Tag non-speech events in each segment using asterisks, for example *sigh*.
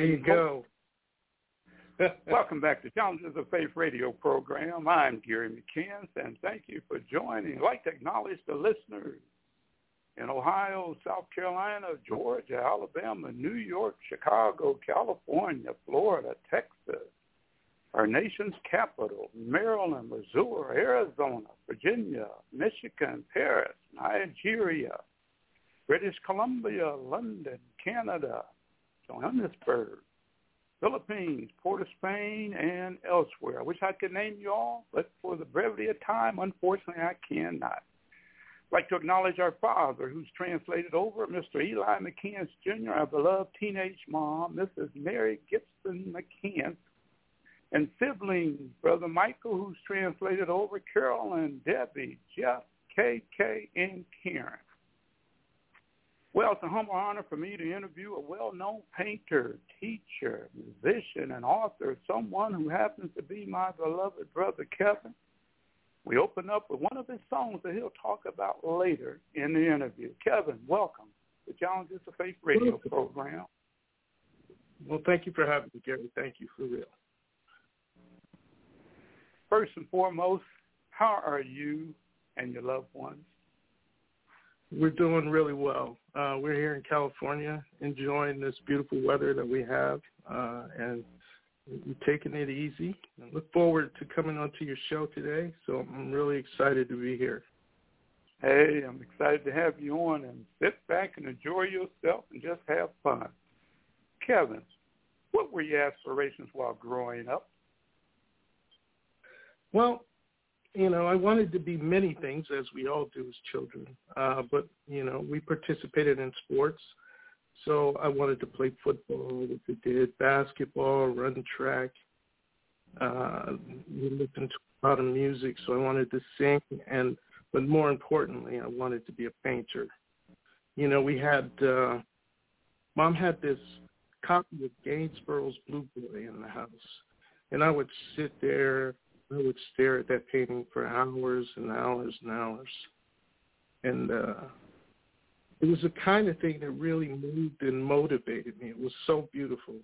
there you go. *laughs* Welcome back to Challenges of Faith radio program. I'm Gary McKenzie, and thank you for joining. I'd like to acknowledge the listeners in Ohio, South Carolina, Georgia, Alabama, New York, Chicago, California, Florida, Texas, our nation's capital, Maryland, Missouri, Arizona, Virginia, Michigan, Paris, Nigeria, British Columbia, London, Canada, Johannesburg, Philippines, Port of Spain, and elsewhere. I wish I could name you all, but for the brevity of time, unfortunately, I cannot. I'd like to acknowledge our father, who's translated over, Mr. Eli McCants Jr., our beloved teenage mom, Mrs. Mary Gibson McCants, and siblings, Brother Michael, who's translated over, Carol and Debbie, Jeff, KK, and Karen. Well, it's a humble honor for me to interview a well-known painter, teacher, musician, and author, someone who happens to be my beloved brother Kevin. We open up with one of his songs that he'll talk about later in the interview. Kevin, welcome to Challenges of Faith radio program. Well, thank you for having me, Gary. Thank you for real. First and foremost, how are you and your loved ones? We're doing really well. Uh, we're here in California enjoying this beautiful weather that we have, uh, and we're taking it easy. I look forward to coming onto your show today, so I'm really excited to be here. Hey, I'm excited to have you on and sit back and enjoy yourself and just have fun. Kevin, what were your aspirations while growing up? Well, you know, I wanted to be many things as we all do as children. Uh, but, you know, we participated in sports. So I wanted to play football, which I did, basketball, run track. Uh, we listened to a lot of music, so I wanted to sing. And, but more importantly, I wanted to be a painter. You know, we had, uh, mom had this copy of Gainsborough's Blue Boy in the house. And I would sit there I would stare at that painting for hours and hours and hours. And uh, it was the kind of thing that really moved and motivated me. It was so beautiful.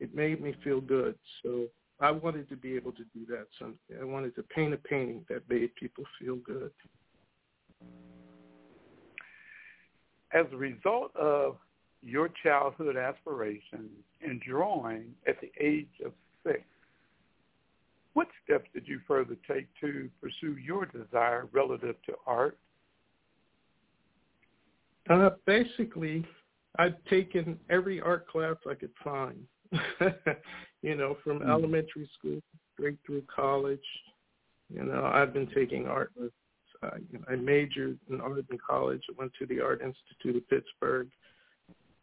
It made me feel good. So I wanted to be able to do that someday. I wanted to paint a painting that made people feel good. As a result of your childhood aspirations in drawing at the age of six, what steps did you further take to pursue your desire relative to art? Uh, basically, I've taken every art class I could find. *laughs* you know, from mm elementary school straight through college. You know, I've been taking art. Uh, you know, I majored in art in college. I went to the Art Institute of Pittsburgh.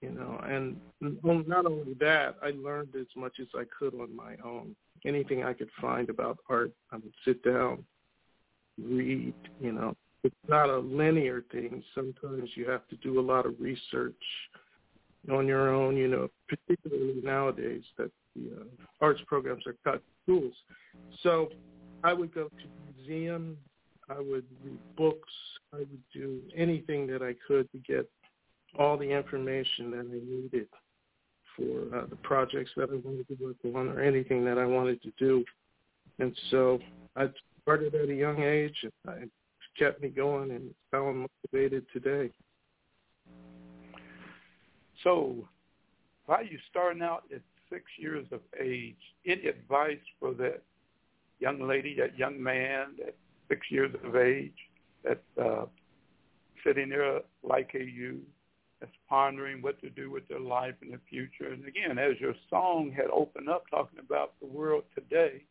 You know, and well, not only that, I learned as much as I could on my own anything I could find about art, I would sit down, read, you know. It's not a linear thing. Sometimes you have to do a lot of research on your own, you know, particularly nowadays that the uh, arts programs are cut schools. So I would go to museums, I would read books, I would do anything that I could to get all the information that I needed for uh, the projects that I wanted to work on or anything that I wanted to do. And so I started at a young age and it kept me going and how I'm motivated today. So while you starting out at six years of age, any advice for that young lady, that young man at six years of age that's uh, sitting there like a you, that's pondering what to do with their life in the future. And again, as your song had opened up talking about the world today,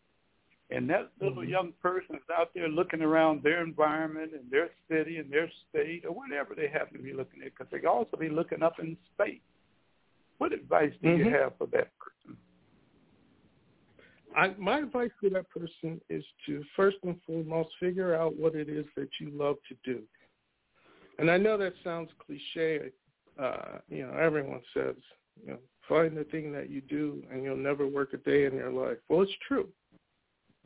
and that little mm-hmm. young person is out there looking around their environment and their city and their state or whatever they happen to be looking at, because they can also be looking up in space. What advice do mm-hmm. you have for that person? I, my advice to that person is to first and foremost figure out what it is that you love to do. And I know that sounds cliche uh, you know, everyone says, you know, find the thing that you do and you'll never work a day in your life. Well, it's true.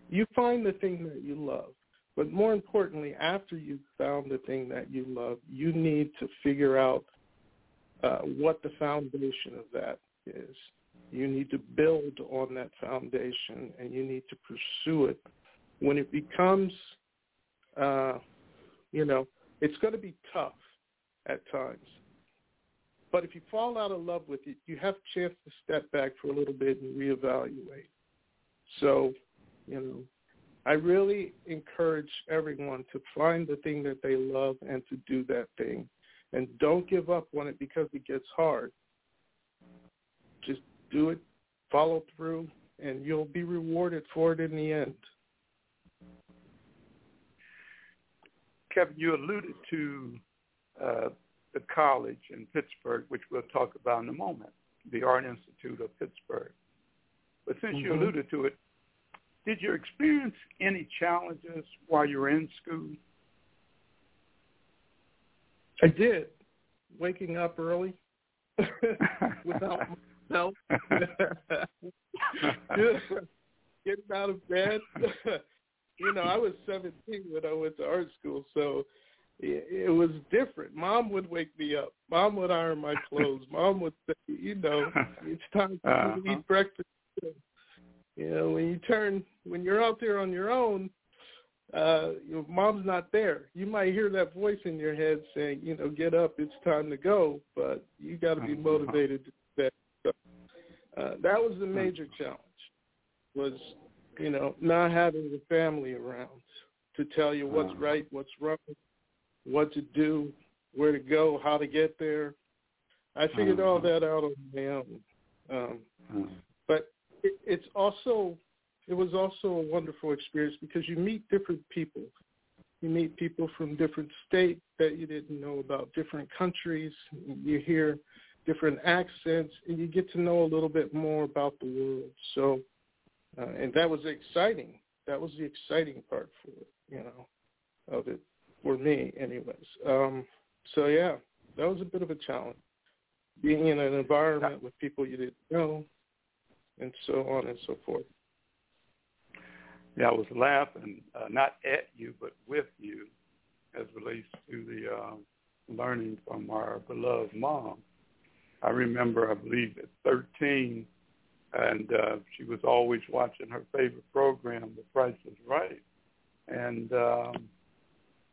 You find the thing that you love. But more importantly, after you've found the thing that you love, you need to figure out uh, what the foundation of that is. You need to build on that foundation, and you need to pursue it. When it becomes, uh, you know, it's going to be tough at times. But if you fall out of love with it, you have a chance to step back for a little bit and reevaluate. So, you know, I really encourage everyone to find the thing that they love and to do that thing. And don't give up on it because it gets hard. Just do it, follow through, and you'll be rewarded for it in the end. Kevin, you alluded to uh, the college in Pittsburgh, which we'll talk about in a moment, the Art Institute of Pittsburgh. But since mm-hmm. you alluded to it, did you experience any challenges while you were in school? I did. Waking up early *laughs* without myself. *laughs* Getting out of bed. *laughs* you know, I was 17 when I went to art school, so it, was different. Mom would wake me up. Mom would iron my *laughs* clothes. Mom would say, you know, *laughs* it's time to uh-huh. eat breakfast. You know, when you turn, when you're out there on your own, uh, your mom's not there. You might hear that voice in your head saying, you know, get up, it's time to go, but you got to be uh-huh. motivated to do that. So, uh, that was the major challenge, was, you know, not having the family around to tell you what's uh-huh. right, what's wrong, what to do, where to go, how to get there. I figured all uh-huh. that out on my own. Um, uh-huh. but it, it's also it was also a wonderful experience because you meet different people. You meet people from different states that you didn't know about, different countries. You hear different accents, and you get to know a little bit more about the world. So, uh, and that was exciting. That was the exciting part for it, you know, of it for me, anyways. Um, so yeah, that was a bit of a challenge, being in an environment with people you didn't know, and so on and so forth. Yeah, I was laughing, uh, not at you, but with you, as relates to the uh, learning from our beloved mom. I remember, I believe, at 13, and uh, she was always watching her favorite program, The Price is Right. And um,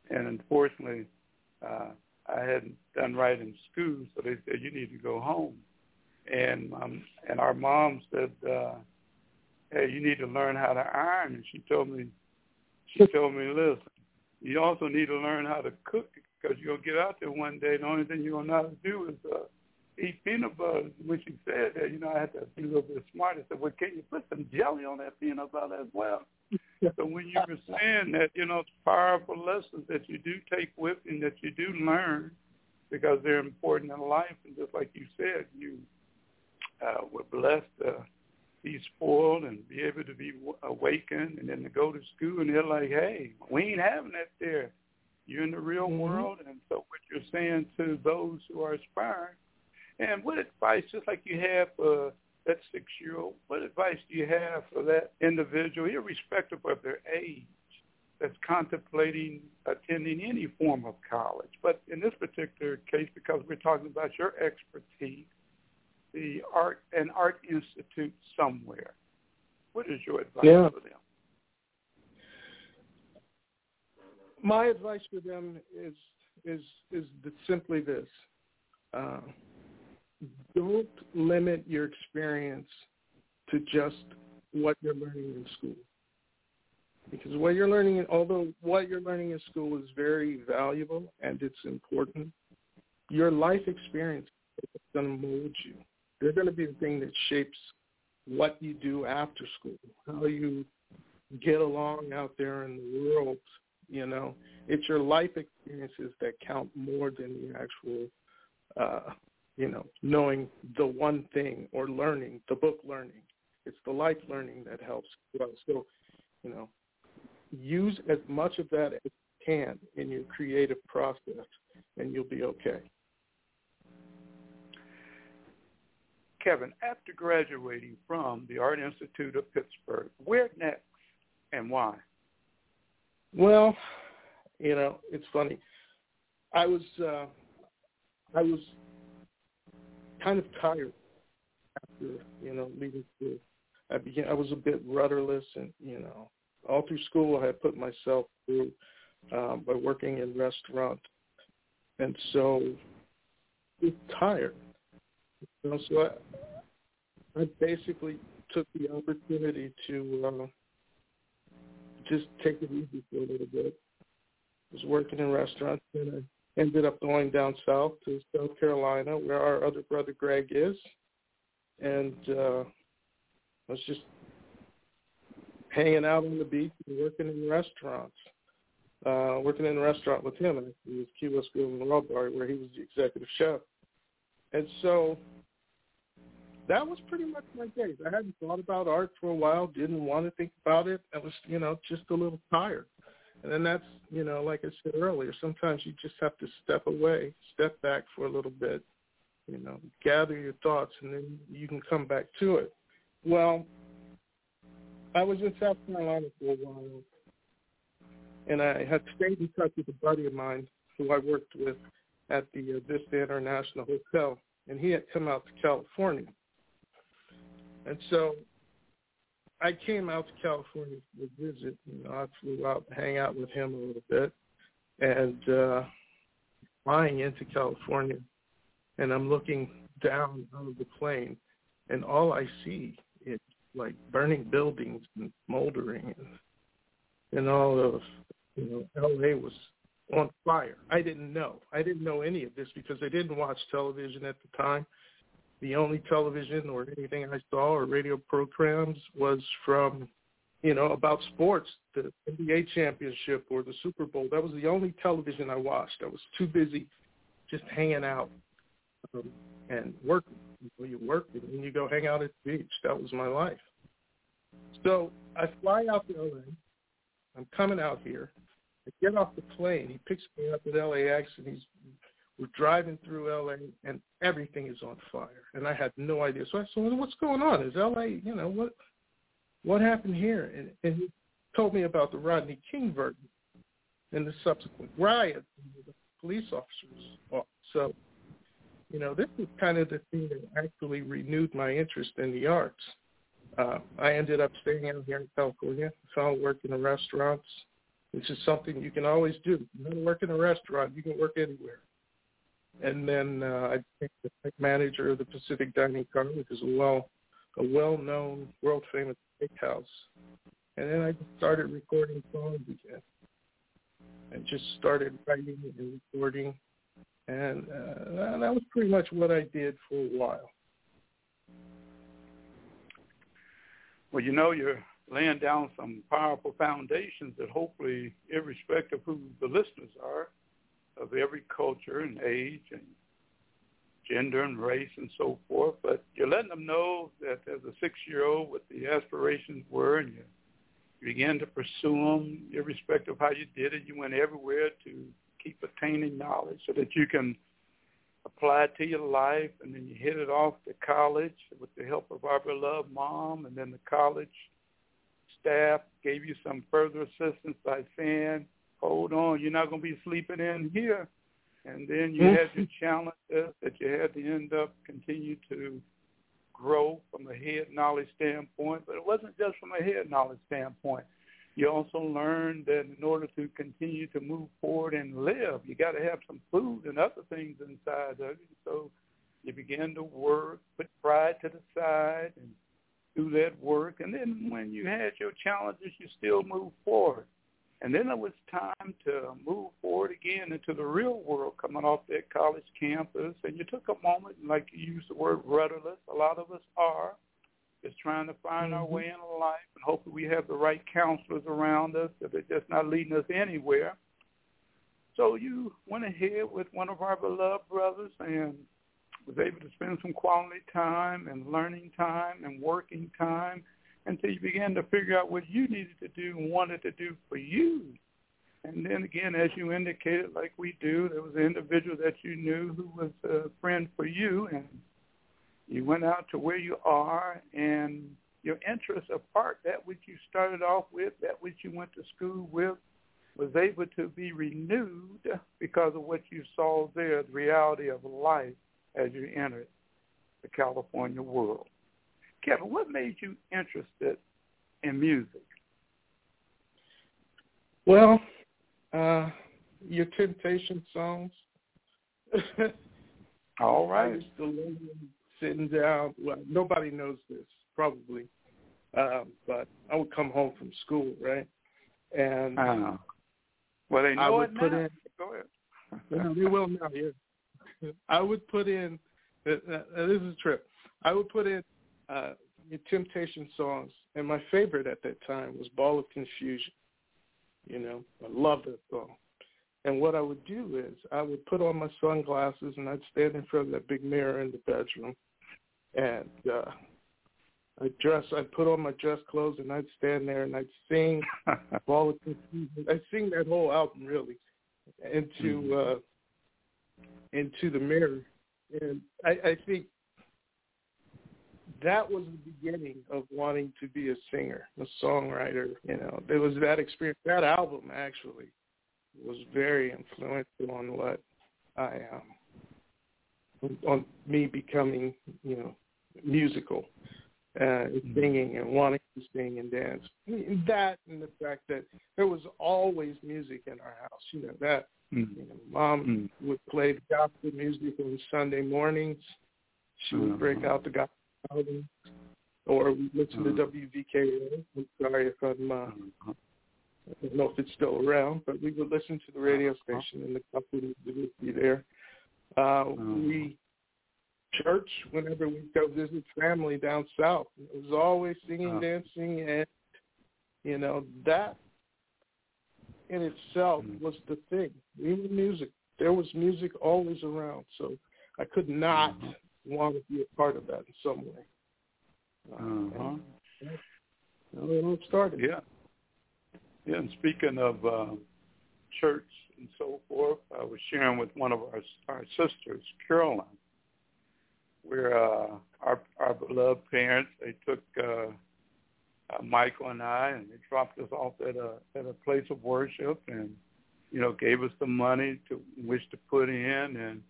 and unfortunately, uh, I hadn't done right in school, so they said you need to go home. And um, and our mom said, uh, "Hey, you need to learn how to iron." And she told me, she told me, listen, you also need to learn how to cook because you'll get out there one day. The only thing you're gonna know how to do is uh, eat peanut butter. When she said that, you know, I had to be a little bit smart. I said, well, can you put some jelly on that peanut butter as well? *laughs* so when you were saying that, you know, it's powerful lessons that you do take with and that you do learn because they're important in life. And just like you said, you uh, were blessed to be spoiled and be able to be awakened and then to go to school and they're like, hey, we ain't having that there. You're in the real mm-hmm. world. And so what you're saying to those who are aspiring, and what advice, just like you have for that six-year-old, what advice do you have for that individual, irrespective of their age, that's contemplating attending any form of college? But in this particular case, because we're talking about your expertise, the art an art institute somewhere. What is your advice yeah. for them? My advice for them is is is simply this: uh, don't limit your experience to just what you're learning in school. Because what you're learning, although what you're learning in school is very valuable and it's important, your life experience is going to mold you. They're going to be the thing that shapes what you do after school, how you get along out there in the world. You know, it's your life experiences that count more than the actual uh, you know, knowing the one thing or learning, the book learning. It's the life learning that helps. So, you know, use as much of that as you can in your creative process, and you'll be okay. Kevin, after graduating from the Art Institute of Pittsburgh, where next and why? Well, you know, it's funny. I was uh, I was kind of tired after you know leaving school. I began. I was a bit rudderless, and you know, all through school I had put myself through um, by working in restaurant, and so tired. You know, so I, I basically took the opportunity to uh, just take it easy for a little bit. I was working in restaurants, and I ended up going down south to South Carolina, where our other brother Greg is, and uh, was just hanging out on the beach and working in restaurants. Uh, working in a restaurant with him, and it was Key West Grill and Raw Bar, where he was the executive chef. And so that was pretty much my days. I hadn't thought about art for a while, didn't want to think about it. I was, you know, just a little tired. And then that's, you know, like I said earlier, sometimes you just have to step away, step back for a little bit, you know, gather your thoughts, and then you can come back to it. Well, I was in South Carolina for a while, and I had stayed in touch with a buddy of mine who I worked with at the uh, Vista International Hotel, and he had come out to California. And so I came out to California to visit. You know, I flew out to hang out with him a little bit, and uh, flying into California, and I'm looking down out of the plane, and all I see is like burning buildings and smoldering, and and all of you know, L.A. was on fire. I didn't know. I didn't know any of this because I didn't watch television at the time the only television or anything I saw or radio programs was from, you know, about sports, the NBA championship or the Super Bowl. That was the only television I watched. I was too busy just hanging out um, and working. Well, you work and then you go hang out at the beach. That was my life. So I fly out to LA. I'm coming out here. I get off the plane. He picks me up at LAX and he's we're driving through LA and everything is on fire. And I had no idea. So I said, well, what's going on? Is LA, you know, what what happened here? And, and he told me about the Rodney King verdict and the subsequent riot the police officers. So, you know, this is kind of the thing that actually renewed my interest in the arts. Uh, I ended up staying out here in California, found work in the restaurants, which is something you can always do. You want work in a restaurant, you can work anywhere and then uh, I became the manager of the Pacific Dining Car, which is a well a well-known, world-famous steakhouse. And then I started recording songs again, and just started writing and recording, and uh, that was pretty much what I did for a while. Well, you know, you're laying down some powerful foundations that hopefully, irrespective of who the listeners are, of every culture and age and gender and race and so forth. But you're letting them know that as a six-year-old, what the aspirations were, and you, began to pursue them, irrespective of how you did it. You went everywhere to keep attaining knowledge so that you can apply it to your life, and then you headed off to college with the help of our beloved mom, and then the college staff gave you some further assistance by saying, hold on, you're not going to be sleeping in here. And then you mm-hmm. had your challenges that you had to end up continue to grow from a head knowledge standpoint, but it wasn't just from a head knowledge standpoint. You also learned that in order to continue to move forward and live, you got to have some food and other things inside of you. So you began to work, put pride to the side, and do that work. And then when you had your challenges, you still move forward. And then it was time to move forward again into the real world coming off that college campus. And you took a moment, like you used the word rudderless, a lot of us are, just trying to find mm-hmm. our way in life. And hopefully we have the right counselors around us that are just not leading us anywhere. So you went ahead with one of our beloved brothers and was able to spend some quality time and learning time and working time until you began to figure out what you needed to do and wanted to do for you. And then again, as you indicated, like we do, there was an individual that you knew who was a friend for you, and you went out to where you are, and your interests apart, that which you started off with, that which you went to school with, was able to be renewed because of what you saw there, the reality of life as you entered the California world. Kevin, what made you interested in music? Well, uh, your Temptation songs. *laughs* All right. I used to love sitting down. Well, nobody knows this probably, um, but I would come home from school, right? And uh, well, they know I would it put now. in. Go ahead. yeah, they will now. Yeah. *laughs* I would put in. Uh, uh, this is a trip. I would put in uh, your Temptation songs, and my favorite at that time was "Ball of Confusion." You know, I love that song. And what I would do is I would put on my sunglasses and I'd stand in front of that big mirror in the bedroom, and uh, I'd dress. I'd put on my dress clothes and I'd stand there and I'd sing *laughs* "Ball of Confusion." I'd sing that whole album really into Mm-hmm. uh, into the mirror, and I, I think that was the beginning of wanting to be a singer, a songwriter. You know, there was that experience. That album actually was very influential on what I um on me becoming, you know, musical, uh, singing and wanting to sing and dance. That and the fact that there was always music in our house. You know that. Mm. You know, mom Mm. would play gospel music on Sunday mornings. She would break Uh-huh. out the gospel album, or we listen to Uh-huh. WVKA. I'm sorry if I'm uh, Uh-huh. I don't know if it's still around, but we would listen to the radio Uh-huh. station and the company would be there. Uh, we church whenever we go visit family down south. It was always singing, Uh-huh. dancing, and you know that in itself Mhm. was the thing. Even music, there was music always around, so I could not Mhm. Want to be a part of that in some way. Uh, Uh-huh. that's how it started. Yeah. Yeah, and speaking of uh, church and so forth, I was sharing with one of our our sisters, Caroline, where uh, our our beloved parents they took uh, uh, Michael and I and they dropped us off at a at a place of worship and you know gave us the money to which to put in and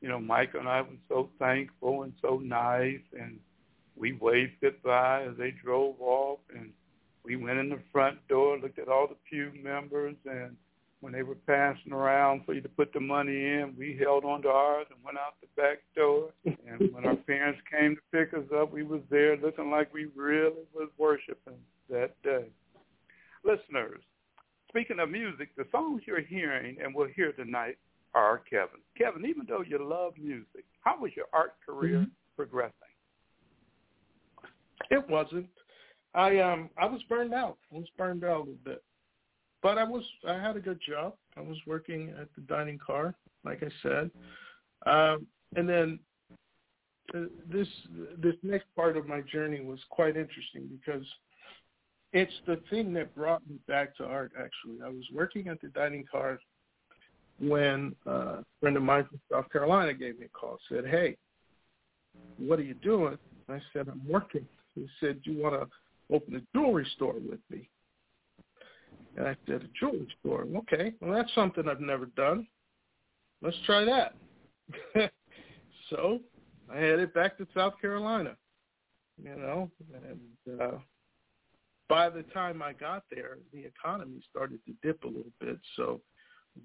you know Michael and I were so thankful and so nice and we waved goodbye as they drove off and we went in the front door, looked at all the pew members, and when they were passing around for you to put the money in, we held on to ours and went out the back door. And when our *laughs* parents came to pick us up, we was there looking like we really was worshiping that day. Listeners, speaking of music, the songs you're hearing and we'll hear tonight are Kevin. Kevin, even though you love music, how was your art career Mhm. progressing? It wasn't. I um I was burned out. I was burned out a little bit, but I was I had a good job. I was working at the dining car, like I said, um, and then uh, this this next part of my journey was quite interesting because it's the thing that brought me back to art. Actually, I was working at the dining car when uh, a friend of mine from South Carolina gave me a call. Said, "Hey, what are you doing?" I said, "I'm working." He said, "You want to open a jewelry store with me?" And I said, "A jewelry store? Okay, well that's something I've never done. Let's try that." *laughs* so I headed back to South Carolina. You know, and uh, by the time I got there, the economy started to dip a little bit, so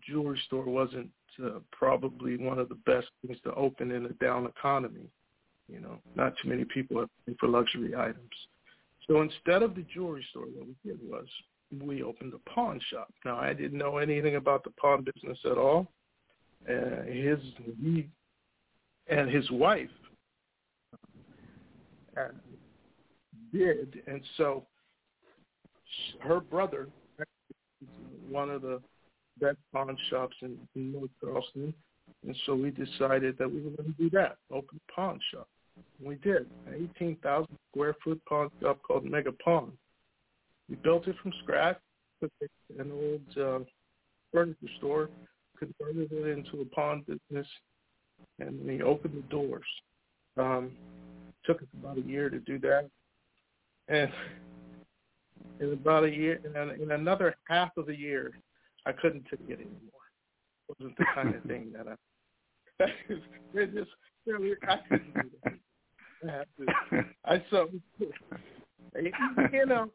jewelry store wasn't uh, probably one of the best things to open in a down economy. You know, not too many people are looking for luxury items. So instead of the jewelry store, what we did was we opened a pawn shop. Now I didn't know anything about the pawn business at all. Uh, his he and his wife uh, did, and so her brother, one of the best pawn shops in, in North Charleston, and so we decided that we were going to do that, open a pawn shop. And we did, an 18,000 square foot pawn shop called Mega Pawn. We built it from scratch, put an old uh, furniture store, converted it into a pawn business, and we opened the doors. Um, took us about a year to do that, and *laughs* in about a year, in, in another half of a year, I couldn't take it anymore. It wasn't the kind of *laughs* thing that I. *laughs* it just really, I couldn't do that. I have to. I so *laughs* you know,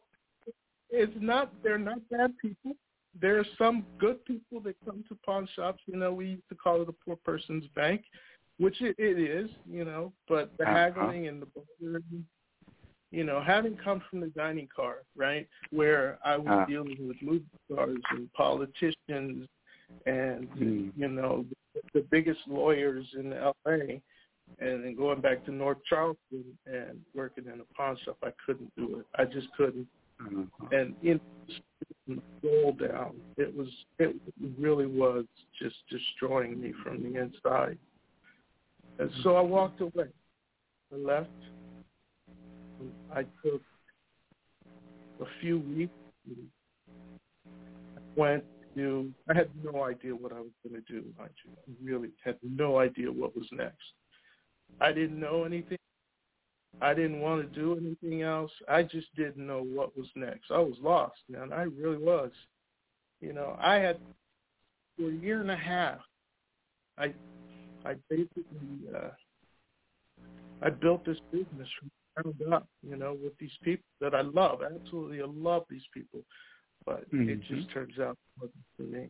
it's not. They're not bad people. There are some good people that come to pawn shops. You know, we used to call it a poor person's bank, which it, it is. You know, but the uh-huh. haggling and the bartering you know, having come from the dining car, right, where I was uh. dealing with movie stars and politicians and mm. you know the, the biggest lawyers in L.A. and then going back to North Charleston and working in a pawn shop, I couldn't do it. I just couldn't. Mm-hmm. And in roll down, it was it really was just destroying me from the inside. And so I walked away. I left I took a few weeks. I went to. I had no idea what I was going to do. I really had no idea what was next. I didn't know anything. I didn't want to do anything else. I just didn't know what was next. I was lost, man. I really was. You know, I had for a year and a half. I I basically uh, I built this business from ground up, you know, with these people that I love. Absolutely, I love these people, but mm-hmm. it just turns out wasn't for me.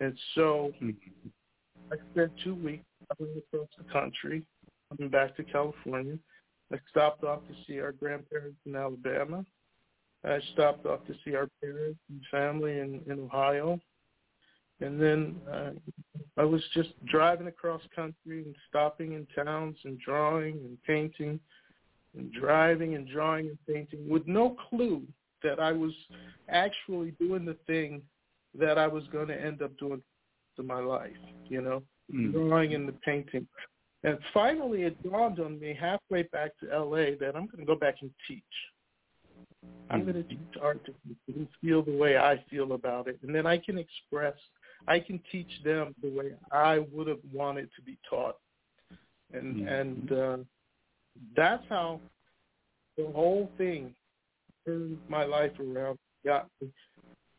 And so mm-hmm. I spent two weeks traveling across the country, coming back to California. I stopped off to see our grandparents in Alabama. I stopped off to see our parents and family in, in Ohio. And then uh, I was just driving across country and stopping in towns and drawing and painting and driving and drawing and painting with no clue that I was actually doing the thing that I was going to end up doing to my life, you know, mm. drawing and the painting. And finally it dawned on me halfway back to LA that I'm going to go back and teach. I'm going to teach art to people who feel the way I feel about it. And then I can express, I can teach them the way I would have wanted to be taught. And, mm-hmm. and, uh, that's how the whole thing turned my life around. Got me,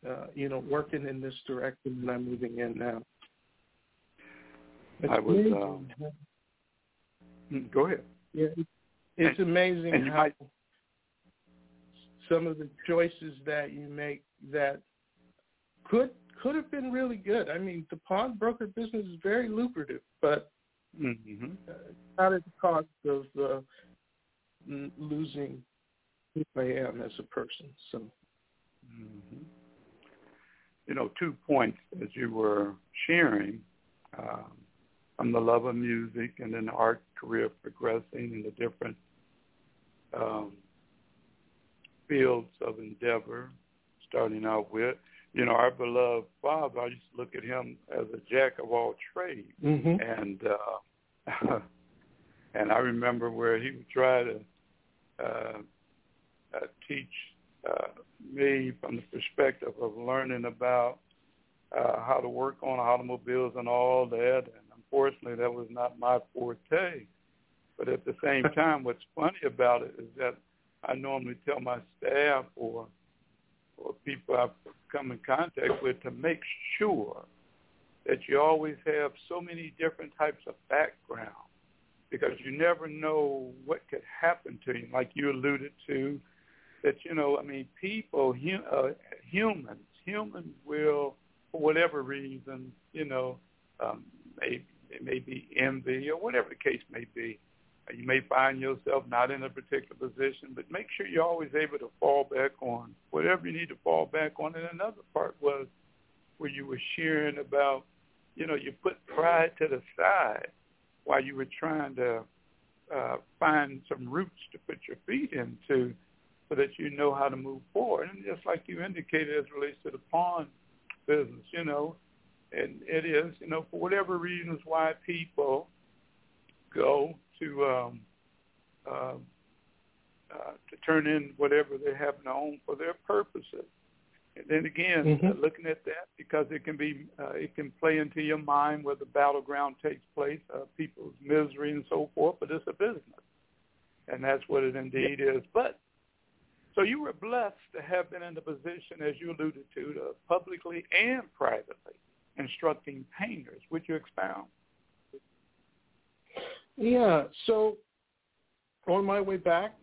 uh, you know, working in this direction that I'm moving in now. It's I was. Amazing. Uh, mm, go ahead. Yeah, it's and, amazing and how might... some of the choices that you make that could could have been really good. I mean, the pawnbroker business is very lucrative, but Mm-hmm. Not at the cost of uh, losing who I am as a person. So, mm-hmm. you know, two points as you were sharing um, from the love of music and then the art career progressing in the different um, fields of endeavor, starting out with you know, our beloved father, I used to look at him as a jack of all trades. Mm-hmm. And uh, *laughs* and I remember where he would try to uh, uh, teach uh, me from the perspective of learning about uh, how to work on automobiles and all that. And unfortunately, that was not my forte. But at the same *laughs* time, what's funny about it is that I normally tell my staff or or people I've come in contact with to make sure that you always have so many different types of background because you never know what could happen to you. Like you alluded to, that you know, I mean, people, uh, humans, humans will, for whatever reason, you know, um, maybe it may be envy or whatever the case may be, you may find yourself not in a particular position, but make sure you're always able to fall back on whatever you need to fall back on. And another part was where you were sharing about, you know, you put pride to the side while you were trying to uh, find some roots to put your feet into so that you know how to move forward. And just like you indicated as relates to the pawn business, you know, and it is, you know, for whatever reasons why people go to um, uh, uh, to turn in whatever they have known for their purposes. And then again, mm-hmm. uh, looking at that because it can be uh, it can play into your mind where the battleground takes place, uh, people's misery and so forth. But it's a business, and that's what it indeed is. But So you were blessed to have been in the position, as you alluded to, to publicly and privately instructing painters. Would you expound? Yeah. So on my way back,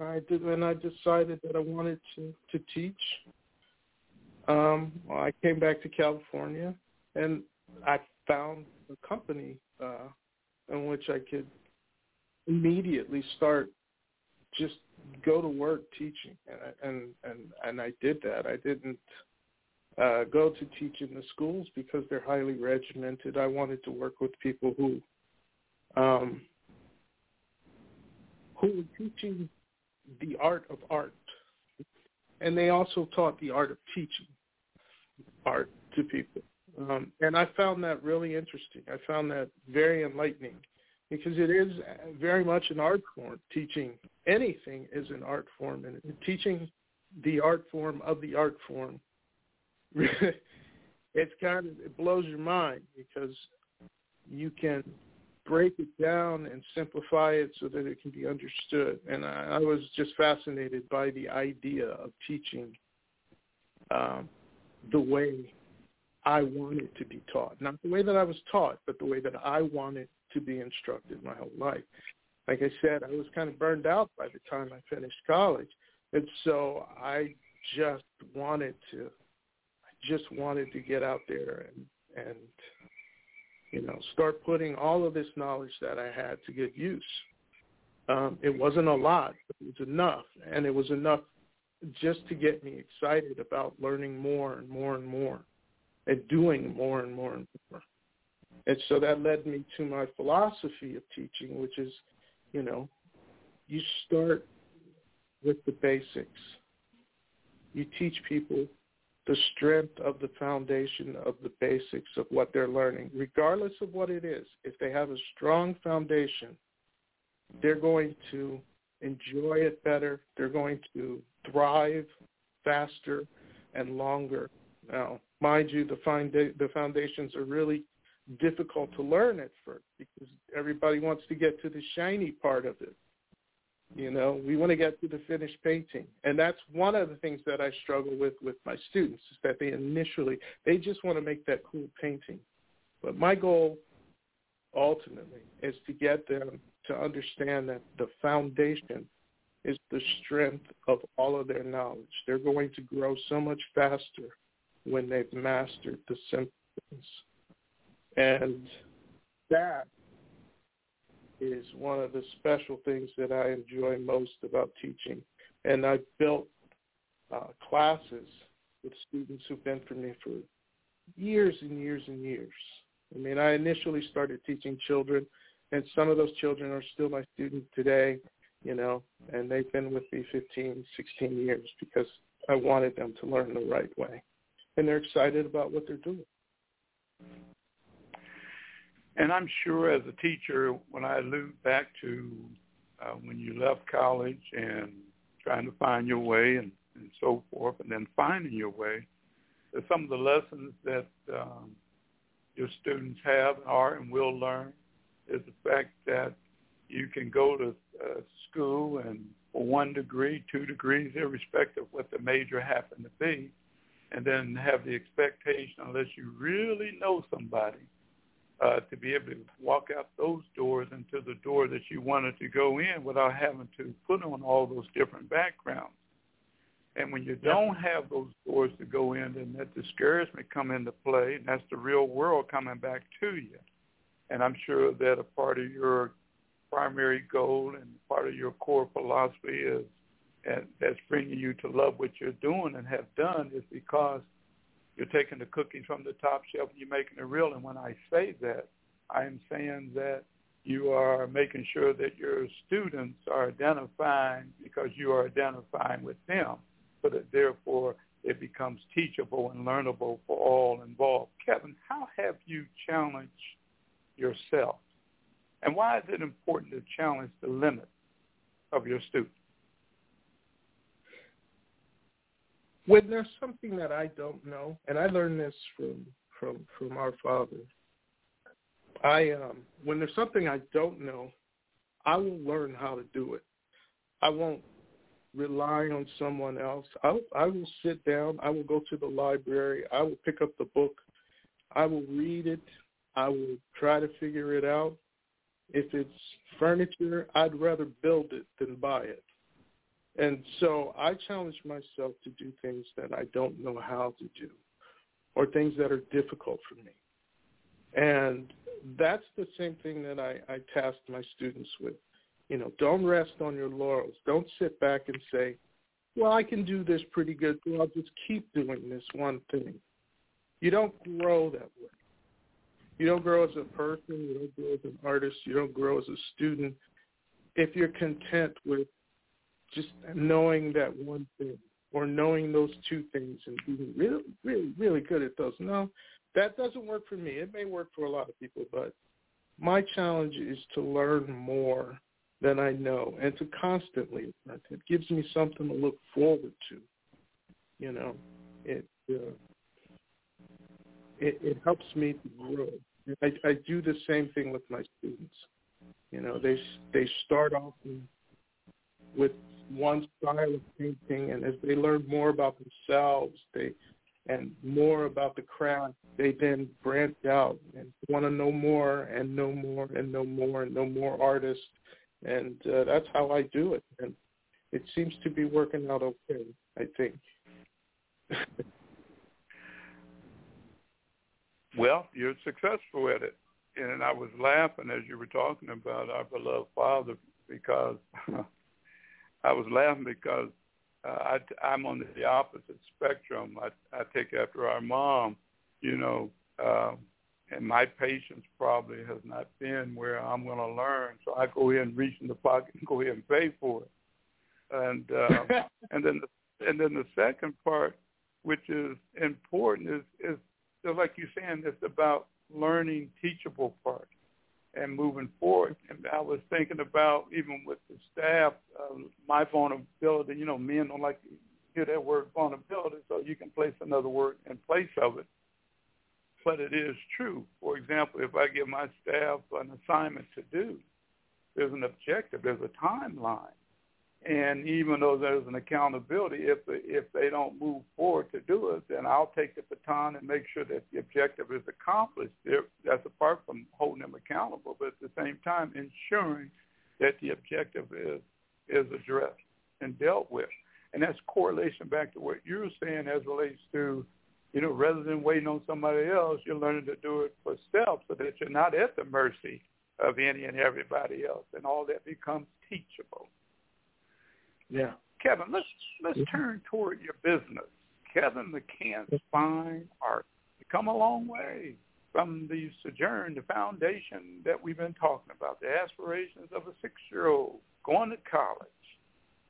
I did and I decided that I wanted to to teach. Um, I came back to California, and I found a company uh, in which I could immediately start just go to work teaching, and and and, and I did that. I didn't uh, go to teach in the schools because they're highly regimented. I wanted to work with people who um, who were teaching the art of art, and they also taught the art of teaching art to people. Um, and I found that really interesting. I found that very enlightening because it is very much an art form. Teaching anything is an art form, and teaching the art form of the art form, *laughs* it's kind of it blows your mind because you can break it down and simplify it so that it can be understood. And I, I was just fascinated by the idea of teaching um, the way I wanted to be taught. Not the way that I was taught, but the way that I wanted to be instructed my whole life. Like I said, I was kind of burned out by the time I finished college. And so I just wanted to I just wanted to get out there and and you know, start putting all of this knowledge that I had to good use. Um, it wasn't a lot, but it was enough, and it was enough just to get me excited about learning more and more and more and doing more and more and more. And so that led me to my philosophy of teaching, which is, you know, you start with the basics. You teach people the strength of the foundation of the basics of what they're learning, regardless of what it is. If they have a strong foundation, they're going to enjoy it better. They're going to thrive faster and longer. Now, mind you, the, founda- the foundations are really difficult to learn at first because everybody wants to get to the shiny part of it. You know, we want to get to the finished painting. And that's one of the things that I struggle with with my students is that they initially, they just want to make that cool painting. But my goal ultimately is to get them to understand that the foundation is the strength of all of their knowledge. They're going to grow so much faster when they've mastered the things. And that is one of the special things that I enjoy most about teaching. And I've built uh, classes with students who've been for me for years and years and years. I mean, I initially started teaching children, and some of those children are still my students today, you know, and they've been with me 15, 16 years because I wanted them to learn the right way. And they're excited about what they're doing. And I'm sure as a teacher, when I allude back to uh, when you left college and trying to find your way and, and so forth, and then finding your way, that some of the lessons that um, your students have, are, and will learn is the fact that you can go to uh, school and for one degree, two degrees, irrespective of what the major happened to be, and then have the expectation, unless you really know somebody, uh, to be able to walk out those doors into the door that you wanted to go in without having to put on all those different backgrounds. And when you don't have those doors to go in, then that discouragement come into play, and that's the real world coming back to you. And I'm sure that a part of your primary goal and part of your core philosophy is and that's bringing you to love what you're doing and have done is because you're taking the cookies from the top shelf and you're making it real. And when I say that, I am saying that you are making sure that your students are identifying because you are identifying with them, so that therefore it becomes teachable and learnable for all involved. Kevin, how have you challenged yourself? And why is it important to challenge the limits of your students? When there's something that I don't know, and I learned this from from from our father. I um when there's something I don't know, I will learn how to do it. I won't rely on someone else. I, I will sit down. I will go to the library. I will pick up the book. I will read it. I will try to figure it out. If it's furniture, I'd rather build it than buy it. And so I challenge myself to do things that I don't know how to do or things that are difficult for me. And that's the same thing that I, I task my students with. You know, don't rest on your laurels. Don't sit back and say, well, I can do this pretty good, so I'll just keep doing this one thing. You don't grow that way. You don't grow as a person. You don't grow as an artist. You don't grow as a student if you're content with just knowing that one thing or knowing those two things and being really, really, really good at those. No, that doesn't work for me. It may work for a lot of people, but my challenge is to learn more than I know and to constantly learn. It gives me something to look forward to. You know, it uh, it, it helps me to grow. I, I do the same thing with my students. You know, they they start off with one style of painting, and as they learn more about themselves, they and more about the craft, they then branch out and want to know more and know more and know more and know more artists, and uh, that's how I do it. And it seems to be working out okay, I think. *laughs* well, you're successful at it, and I was laughing as you were talking about our beloved father because *laughs* I was laughing because uh, I, I'm on the opposite spectrum. I, I take after our mom, you know, um, and my patience probably has not been where I'm going to learn. So I go and reach in the pocket and go ahead and pay for it. And uh, *laughs* and then the, and then the second part, which is important, is is like you're saying, it's about learning teachable parts and moving forward. And I was thinking about even with the staff, uh, my vulnerability. You know, men don't like to hear that word vulnerability, so you can place another word in place of it. But it is true. For example, if I give my staff an assignment to do, there's an objective, there's a timeline. And even though there's an accountability, if if they don't move forward to do it, then I'll take the baton and make sure that the objective is accomplished. That's apart from holding them accountable, but at the same time ensuring that the objective is is addressed and dealt with. And that's correlation back to what you're saying as relates to, you know, rather than waiting on somebody else, you're learning to do it for self so that you're not at the mercy of any and everybody else, and all that becomes teachable. Yeah. Kevin, let's let's turn toward your business. Kevin McCants Fine Art. You come a long way from the sojourn, the foundation that we've been talking about, the aspirations of a six-year-old going to college,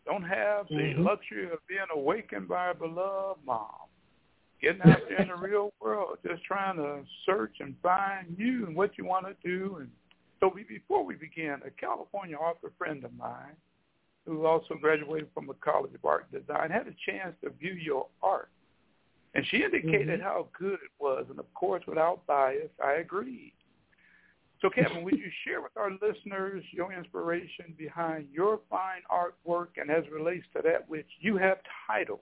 don't have the mm-hmm. luxury of being awakened by a beloved mom, getting out there in the *laughs* real world, just trying to search and find you and what you want to do. And so we, before we begin, a California author friend of mine who also graduated from the College of Art and Design, had a chance to view your art. And she indicated mm-hmm. how good it was. And of course, without bias, I agreed. So Kevin, would you *laughs* share with our listeners your inspiration behind your fine artwork and as it relates to that which you have titled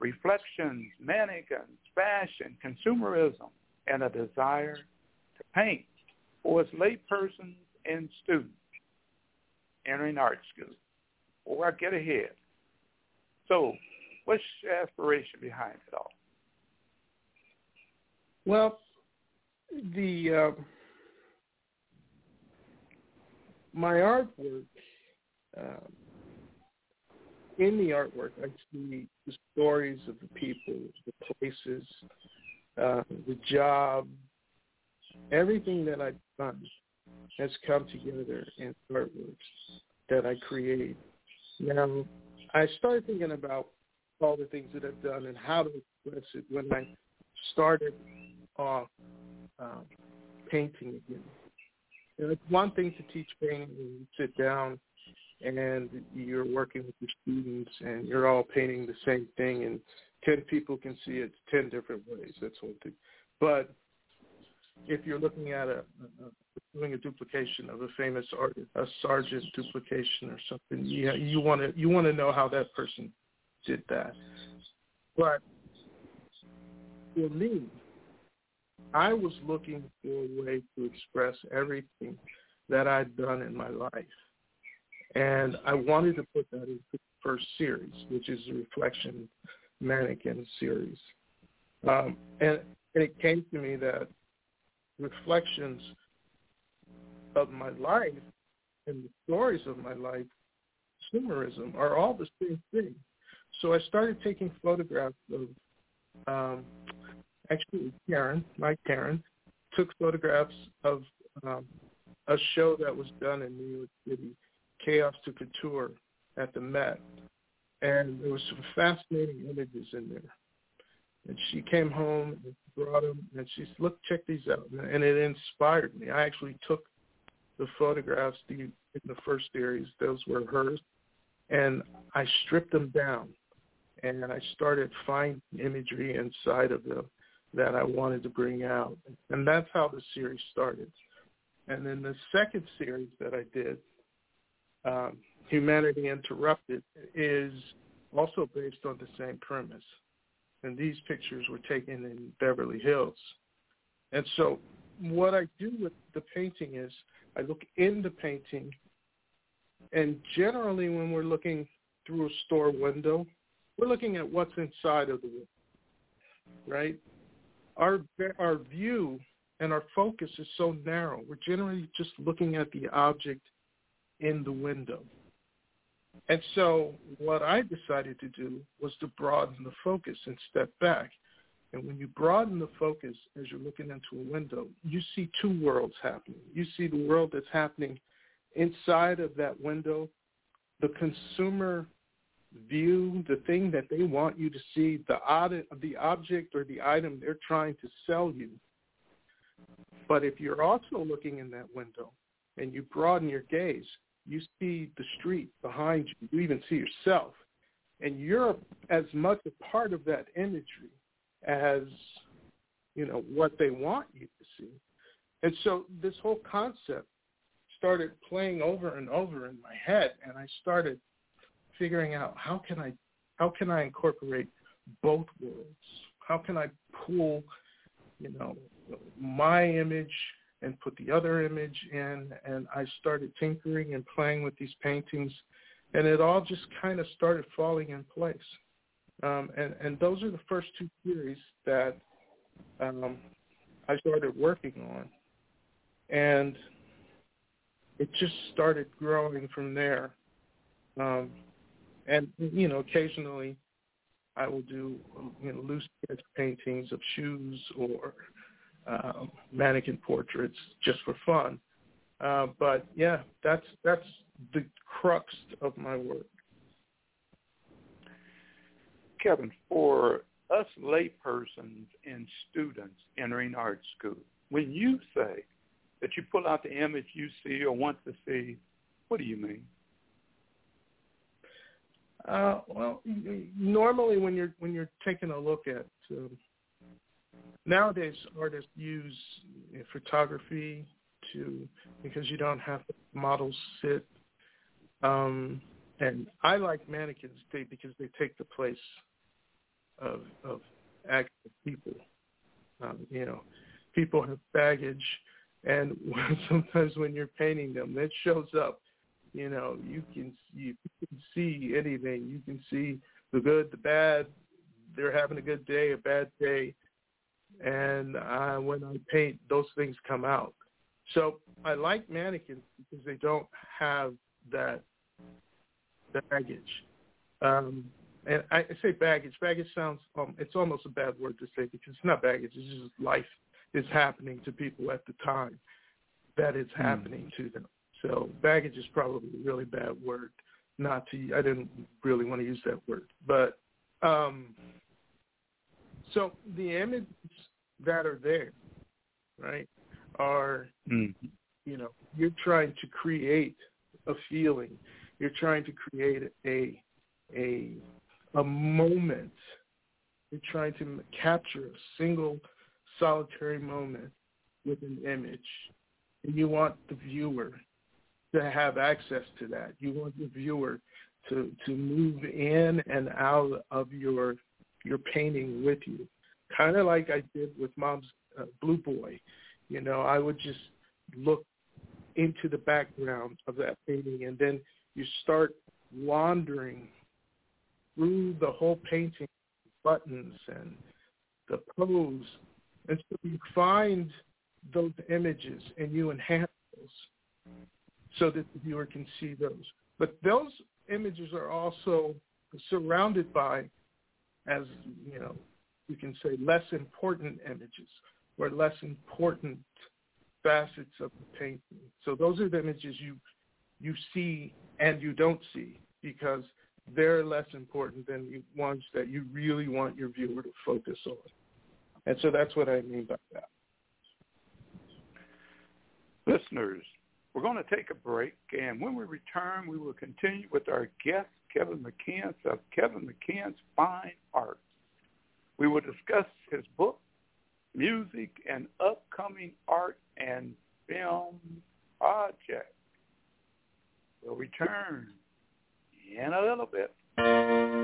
Reflections, Mannequins, Fashion, Consumerism, and a Desire to Paint for its laypersons and students entering art school? Or I get ahead. So what's your aspiration behind it all? Well, the uh, my artwork, uh, in the artwork, I see the stories of the people, the places, uh, the job, everything that I've done has come together in artworks that I create now, I started thinking about all the things that I've done and how to express it when I started off um, painting again. You it's one thing to teach painting and you sit down and you're working with your students and you're all painting the same thing and 10 people can see it 10 different ways. That's one thing. But if you're looking at a, a doing a duplication of a famous artist, a Sargent duplication or something, you you want to you want to know how that person did that. But for me, I was looking for a way to express everything that I'd done in my life. And I wanted to put that into the first series, which is the Reflection Mannequin series. Um, and, and it came to me that reflections of my life and the stories of my life, consumerism, are all the same thing. So I started taking photographs of, um, actually Karen, my Karen, took photographs of um, a show that was done in New York City, Chaos to Couture, at the Met, and there was some fascinating images in there. And she came home and brought them, and she said, "Look, check these out," and it inspired me. I actually took the photographs the, in the first series; those were hers, and I stripped them down, and I started finding imagery inside of them that I wanted to bring out, and that's how the series started. And then the second series that I did, um, Humanity Interrupted, is also based on the same premise. And these pictures were taken in Beverly Hills. And so what I do with the painting is I look in the painting, and generally when we're looking through a store window, we're looking at what's inside of the window, right? Our our view and our focus is so narrow. We're generally just looking at the object in the window. And so what I decided to do was to broaden the focus and step back. And when you broaden the focus as you're looking into a window, you see two worlds happening. You see the world that's happening inside of that window, the consumer view, the thing that they want you to see, the, the object or the item they're trying to sell you but if you're also looking in that window and you broaden your gaze, you see the street behind you. You even see yourself. And you're as much a part of that imagery as, you know, what they want you to see. And so this whole concept started playing over and over in my head and I started figuring out how can I how can I incorporate both worlds? How can I pull, you know, my image and put the other image in and I started tinkering and playing with these paintings and it all just kind of started falling in place. Um, and, and those are the first two series that um, I started working on. And it just started growing from there. Um, and, you know, occasionally I will do you know, loose sketch paintings of shoes or um, mannequin portraits just for fun. Uh, but yeah, that's that's the crux of my work. Kevin, for us laypersons and students entering art school, when you say that you pull out the image you see or want to see, what do you mean? Uh, well, normally when you're when you're taking a look at um, nowadays artists use photography to because you don't have models sit um and I like mannequins because they take the place of of actual people. Um, you know, people have baggage, and *laughs* sometimes when you're painting them, that shows up. You know, you can you can see anything. You can see the good, the bad. They're having a good day, a bad day and uh, when I paint, those things come out. So I like mannequins because they don't have that baggage. Um, and I say baggage. Baggage sounds um, it's almost a bad word to say because it's not baggage. It's just life is happening to people at the time that it's mm. happening to them. So baggage is probably a really bad word. Not to I didn't really want to use that word, but um, so the images that are there, right, are mm-hmm. you know you're trying to create a feeling, you're trying to create a a a moment, you're trying to capture a single solitary moment with an image, and you want the viewer to have access to that. You want the viewer to to move in and out of your your painting with you, kind of like I did with Mom's uh, Blue Boy. You know, I would just look into the background of that painting, and then you start wandering through the whole painting, buttons and the pose, and so you find those images and you enhance those so that the viewer can see those. But those images are also surrounded by, as you know, you can say less important images or less important facets of the painting. So those are the images you you see and you don't see because they're less important than the ones that you really want your viewer to focus on. And so that's what I mean by that. Listeners, we're going to take a break, and when we return, we will continue with our guest, Kevin McCants of Kevin McCants Fine Arts. We will discuss his book, music, and upcoming art and film projects. We'll return in a little bit.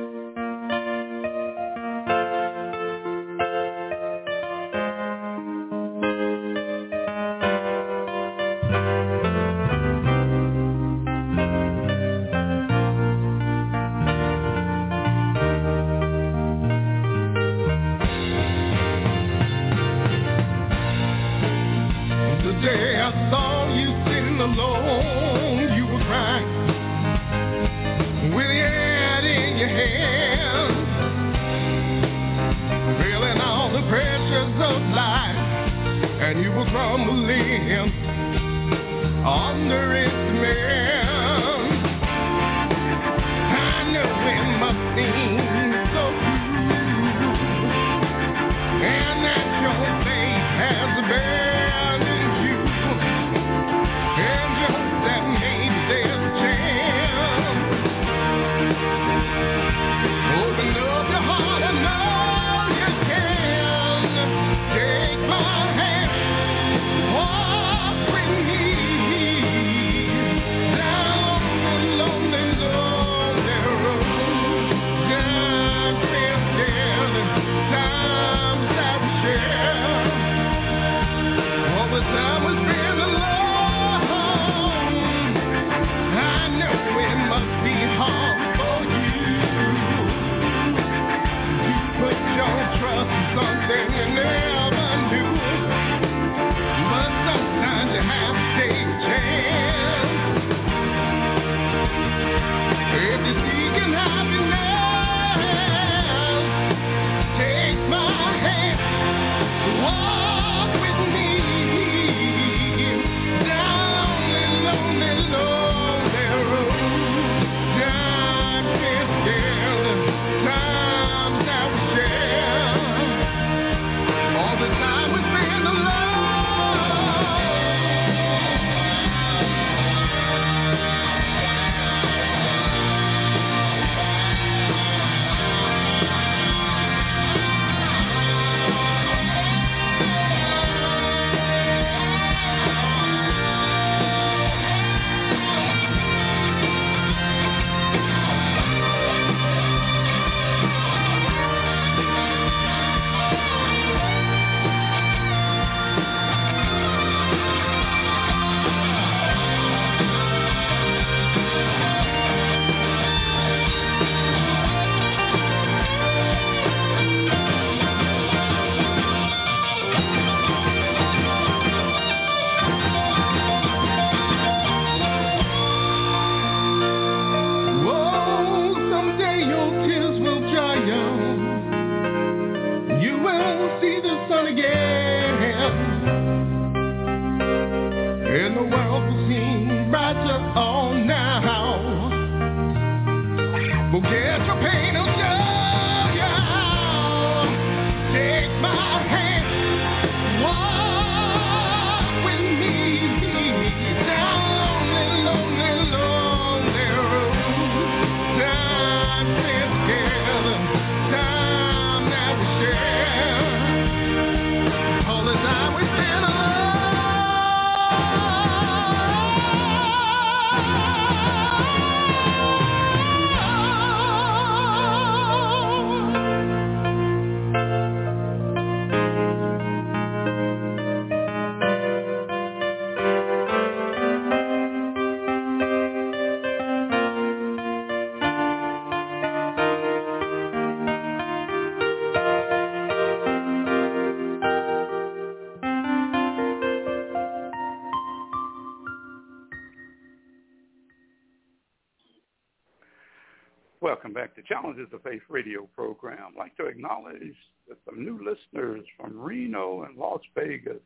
Challenges of Faith radio program. I'd like to acknowledge that some new listeners from Reno and Las Vegas,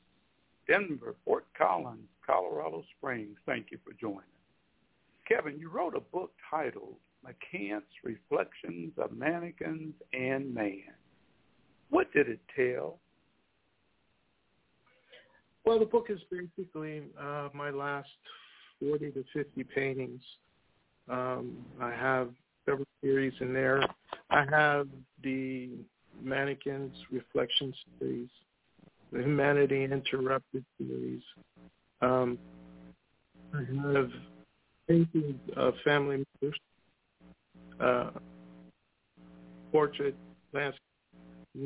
Denver, Fort Collins, Colorado Springs. Thank you for joining. Kevin, you wrote a book titled McCants Reflections of Mannequins and Man. What did it tell? Well, the book is basically uh, my last 40 to 50 paintings. Um, I have series in there. I have the Mannequins Reflection series, the Humanity Interrupted series. Um, I have painted uh, family members, uh, portrait, landscape,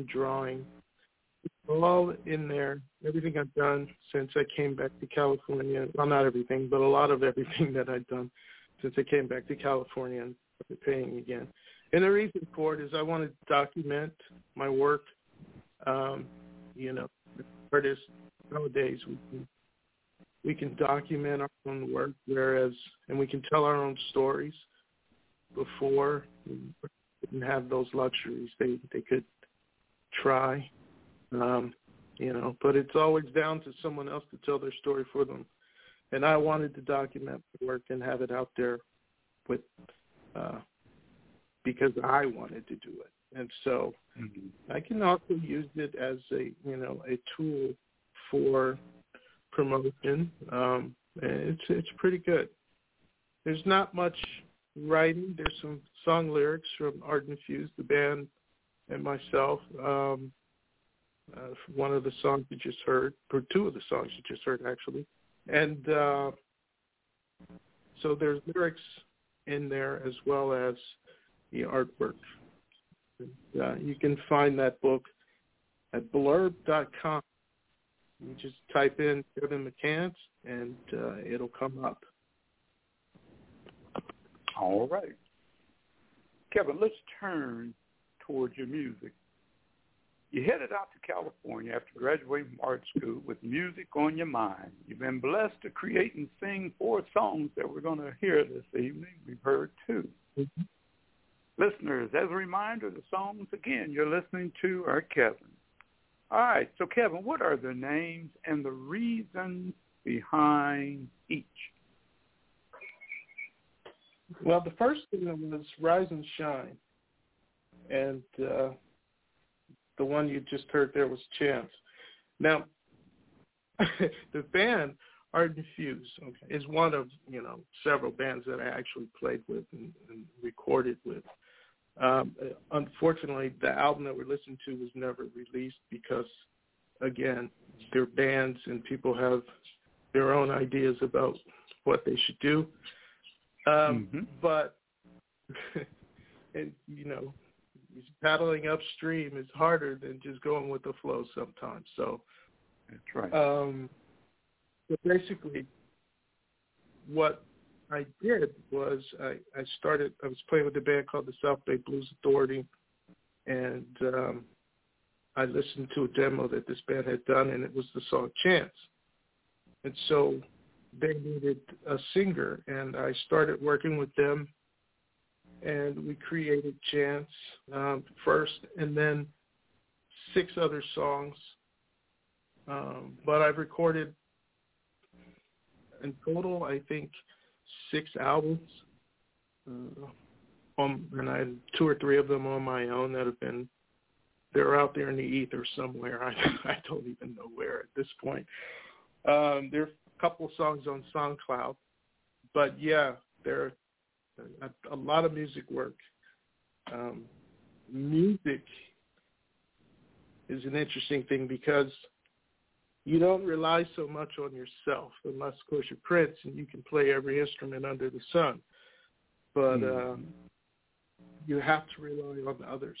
drawing, all in there. Everything I've done since I came back to California. Well, not everything, but a lot of everything *laughs* that I've done since I came back to California started painting again. And the reason for it is I want to document my work. Um, you know, artists nowadays we can we can document our own work, whereas and we can tell our own stories. Before we didn't have those luxuries, they they could try um, you know, but it's always down to someone else to tell their story for them. And I wanted to document the work and have it out there with uh, because I wanted to do it. And so mm-hmm. I can also use it as a you know a tool for promotion. Um, and it's it's pretty good. There's not much writing. There's some song lyrics from Art Infused, the band, and myself. Um, uh, one of the songs you just heard, or two of the songs you just heard actually, and uh, so there's lyrics in there as well as the artwork. And, uh, you can find that book at blurb.com. You just type in Kevin McCants and uh, it'll come up. All right. Kevin, let's turn towards your music. You headed out to California after graduating from art school with music on your mind. You've been blessed to create and sing four songs that we're going to hear this evening. We've heard 2 mm-hmm. Listeners, as a reminder, the songs, again, you're listening to are Kevin. All right, so Kevin, what are the names and the reasons behind each? Well, the first one was Rise and Shine. And uh, the one you just heard there was Chance. Now, *laughs* the band Art Infused okay, is one of you know several bands that I actually played with and, and recorded with. Um, unfortunately, the album that we're listening to was never released because, again, they're bands and people have their own ideas about what they should do. Um, mm-hmm. But, *laughs* and you know, paddling upstream is harder than just going with the flow sometimes. So that's right. Um, but basically, what I did was I, I started. I was playing with a band called the South Bay Blues Authority, and um, I listened to a demo that this band had done, and it was the song Chance. And so they needed a singer, and I started working with them and we created Chance um, first, and then six other songs. Um, but I've recorded in total, I think, six albums. Uh, on, and I had two or three of them on my own that have been they're out there in the ether somewhere. *laughs* I I don't even know where at this point. Um, there are a couple songs on SoundCloud, but yeah, there a, a lot of music work. Um, music is an interesting thing because you don't rely so much on yourself unless, of course, you're Prince and you can play every instrument under the sun. But mm. uh, you have to rely on others,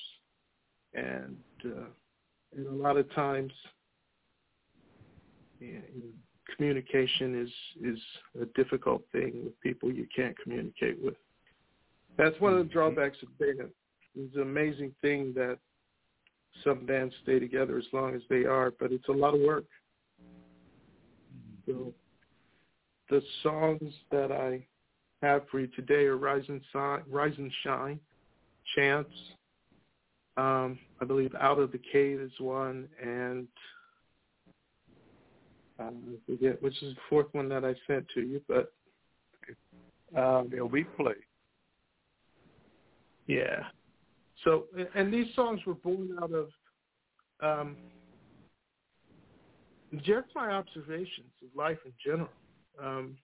and uh, and a lot of times, yeah, communication is is a difficult thing with people you can't communicate with. That's one of the mm-hmm. drawbacks of band. It's an amazing thing that some bands stay together as long as they are, but it's a lot of work. So the songs that I have for you today are Rise and, Rise and Shine, Chance. Um, I believe Out of the Cave is one, and I forget which is the fourth one that I sent to you, but um, they'll be played. Yeah. So, and these songs were born out of um, just my observations of life in general. Um,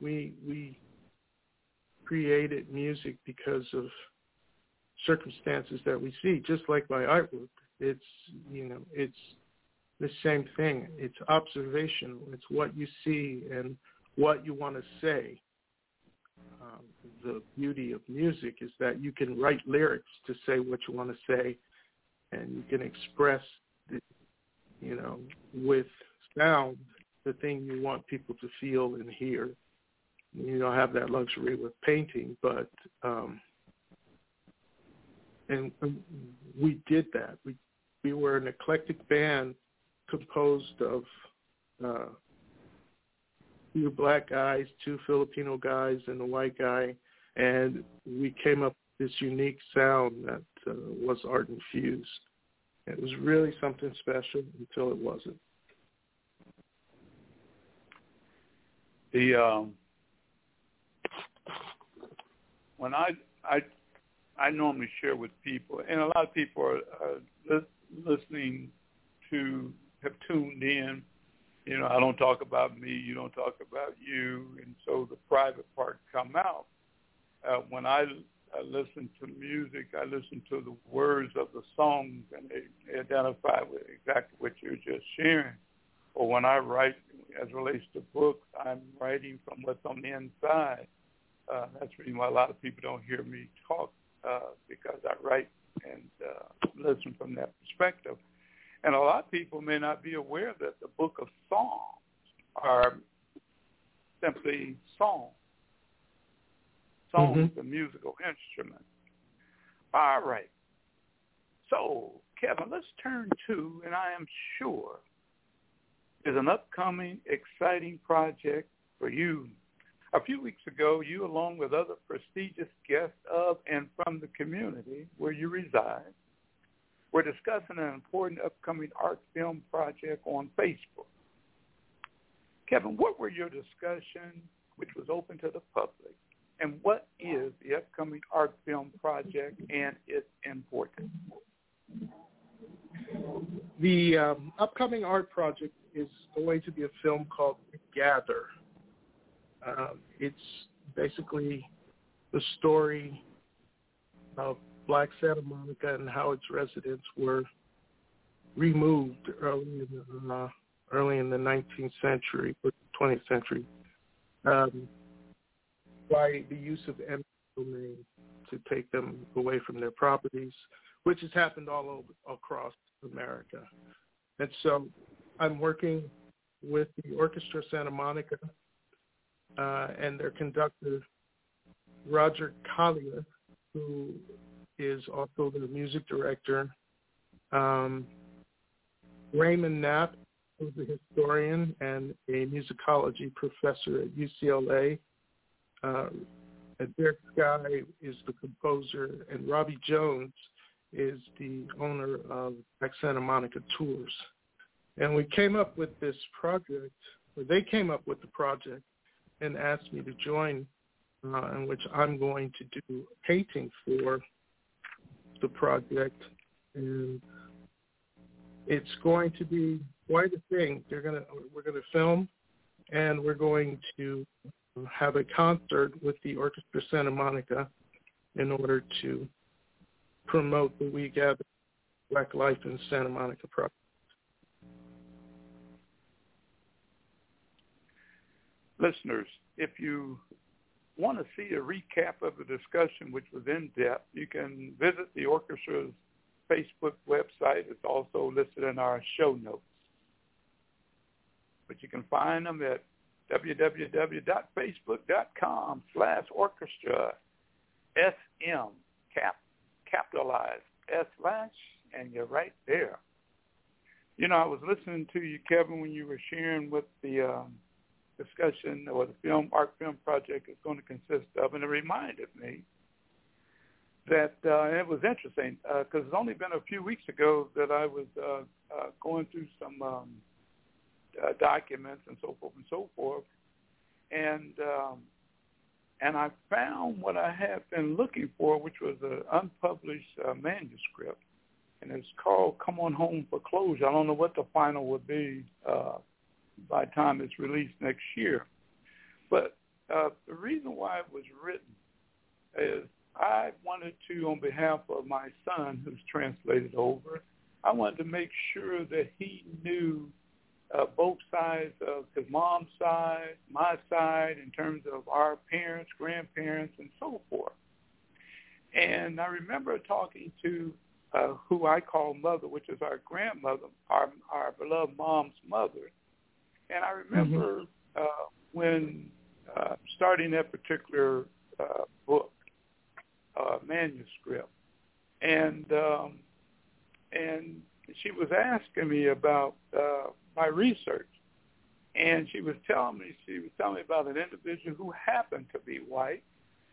we we created music because of circumstances that we see, just like my artwork. It's you know it's the same thing. It's observation. It's what you see and what you want to say. Um, the beauty of music is that you can write lyrics to say what you want to say, and you can express, the, you know, with sound the thing you want people to feel and hear. You don't have that luxury with painting, but um, and, and we did that. We we were an eclectic band composed of uh, two black guys, two Filipino guys, and a white guy, and we came up with this unique sound that uh, was art infused. It was really something special until it wasn't. The um, when I I I normally share with people, and a lot of people are, are li- listening to have tuned in you know, I don't talk about me, you don't talk about you, and so the private part come out. Uh, when I, I listen to music, I listen to the words of the songs, and they, identify with exactly what you're just sharing. Or when I write, as relates to books, I'm writing from what's on the inside. Uh, that's the reason why a lot of people don't hear me talk uh, because I write and uh, listen from that perspective. And a lot of people may not be aware that the book of Psalms are simply songs. Songs, mm-hmm. a musical instrument. All right. So, Kevin, let's turn to, and I am sure is an upcoming exciting project for you. A few weeks ago, you, along with other prestigious guests of and from the community where you reside, we're discussing an important upcoming art film project on Facebook. Kevin, what were your discussions, which was open to the public, and what is the upcoming art film project and its importance? The um, upcoming art project is going to be a film called Gather. Um, it's basically the story of Black Santa Monica and how its residents were removed early in the uh, early in the 19th century or 20th century um, by the use of eminent domain to take them away from their properties, which has happened all over across America. And so I'm working with the Orchestra Santa Monica uh, and their conductor, Roger Kalia, who is also the music director. Um, Raymond Knapp, who's a historian and a musicology professor at UCLA. Uh, Derrick Skye is the composer, and Robbie Jones is the owner of Santa Monica Tours. And we came up with this project, or they came up with the project and asked me to join, uh, in which I'm going to do painting for the project, and it's going to be quite a thing. They're gonna we're gonna film, and we're going to have a concert with the Orchestra Santa Monica in order to promote the We Gather Black Life in Santa Monica project. Listeners, if you want to see a recap of the discussion, which was in depth, you can visit the orchestra's Facebook website. It's also listed in our show notes. But you can find them at www.facebook.com slash orchestra SM cap capitalized S slash and you're right there. You know, I was listening to you, Kevin, when you were sharing with the um, discussion or the film art film project is going to consist of, and it reminded me that uh, it was interesting because uh, it's only been a few weeks ago that I was uh, uh, going through some um, uh, documents and so forth and so forth, and um, and I found what I had been looking for, which was an unpublished uh, manuscript, and it's called "Come On Home for Closure." I don't know what the final would be uh, by the time it's released next year, but uh, the reason why it was written is I wanted to, on behalf of my son who's translated over, I wanted to make sure that he knew uh, both sides of his mom's side, my side, in terms of our parents, grandparents, and so forth. And I remember talking to uh, who I call mother, which is our grandmother, our, our beloved mom's mother. And I remember mm-hmm. uh, when uh, starting that particular uh, book, uh, manuscript, and um, and she was asking me about uh, my research, and she was telling me she was telling me about an individual who happened to be white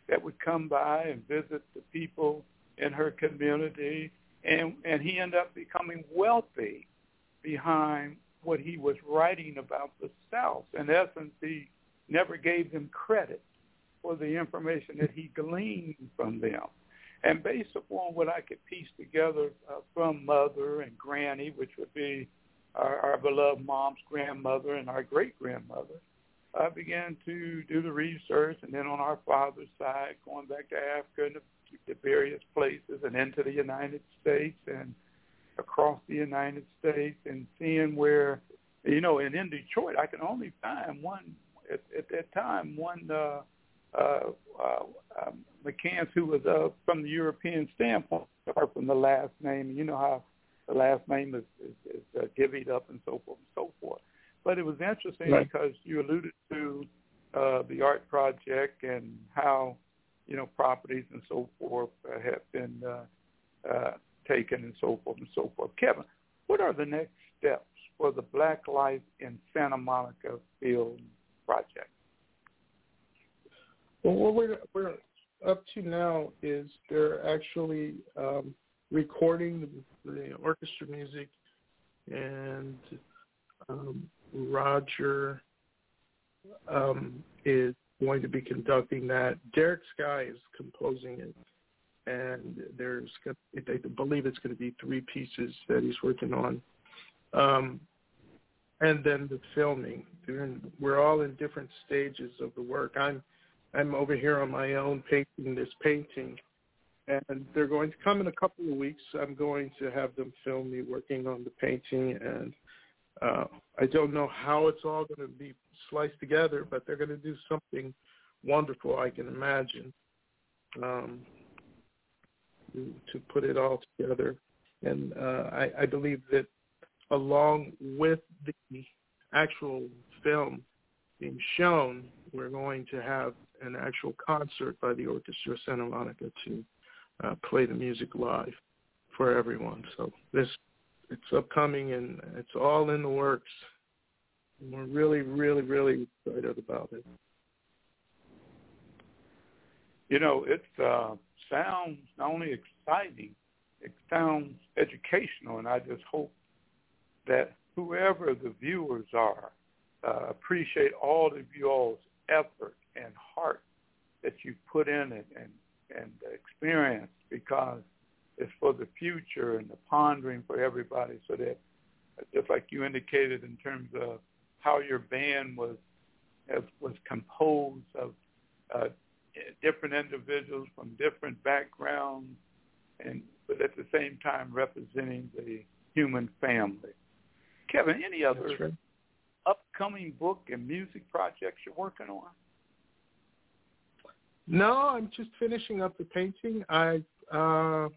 that would come by and visit the people in her community, and and he ended up becoming wealthy behind what he was writing about the South. In essence, he never gave them credit for the information that he gleaned from them. And based upon what I could piece together uh, from mother and granny, which would be our, our beloved mom's grandmother and our great-grandmother, I began to do the research. And then on our father's side, going back to Africa and the, the various places and into the United States and across the United States and seeing where, you know, and in Detroit, I can only find one, at, at that time, one uh, uh, uh, um, McCants, who was uh, from the European standpoint, apart from the last name. You know how the last name is, is, is uh, divvied up and so forth and so forth. But it was interesting right. because you alluded to uh, the art project and how you know properties and so forth uh, have been uh, uh, taken and so forth and so forth. Kevin, what are the next steps for the Black Life in Santa Monica Film Project? Well, what we're, we're up to now is they're actually um, recording the, the, orchestra music, and um, Roger um, is going to be conducting that. Derrick Skye is composing it, and there's believe it's going to be three pieces that he's working on. Um, and then the filming. We're all in different stages of the work. I'm I'm over here on my own painting this painting, and they're going to come in a couple of weeks. I'm going to have them film me working on the painting, and uh, I don't know how it's all going to be sliced together, but they're going to do something wonderful. I can imagine um, to, to put it all together, and uh, I, I believe that along with the actual film being shown, we're going to have an actual concert by the Orchestra Santa Monica to uh, play the music live for everyone. So this it's upcoming and it's all in the works. And we're really, really, really excited about it. You know, it's uh, sounds not only exciting, it sounds educational, and I just hope that whoever the viewers are uh, appreciate all of you all's effort and heart that you put in it and, and the experience because it's for the future and the pondering for everybody so that just like you indicated in terms of how your band was was composed of uh, different individuals from different backgrounds and but at the same time representing the human family. Kevin, any other right. upcoming book and music projects you're working on? No, I'm just finishing up the painting. I uh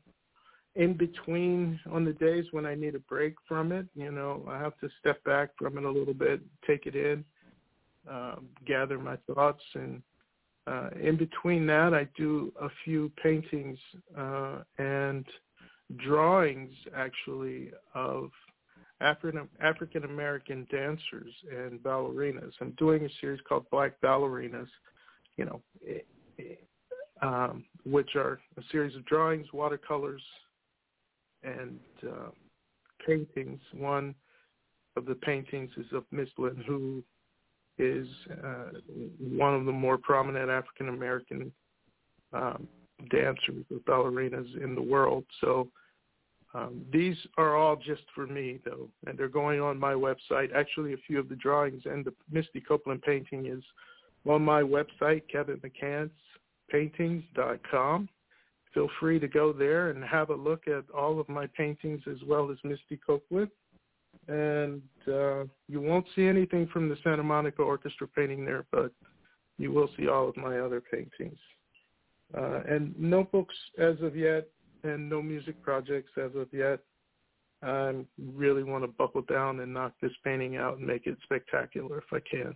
in between on the days when I need a break from it, you know, I have to step back from it a little bit, take it in, um, gather my thoughts, and uh, in between that, I do a few paintings uh, and drawings, actually, of African African American dancers and ballerinas. I'm doing a series called Black Ballerinas. You know, um, which are a series of drawings, watercolors, and uh, paintings. One of the paintings is of Miss Lynn, who is uh, one of the more prominent African American um, dancers or ballerinas in the world. So um, these are all just for me, though, and they're going on my website. Actually, a few of the drawings and the Misty Copeland painting is on my website, kevinmccantspaintings.com. Feel free to go there and have a look at all of my paintings as well as Misty Copeland. And uh, you won't see anything from the Santa Monica Orchestra painting there, but you will see all of my other paintings. Uh, and no books as of yet, and no music projects as of yet. I really want to buckle down and knock this painting out and make it spectacular if I can.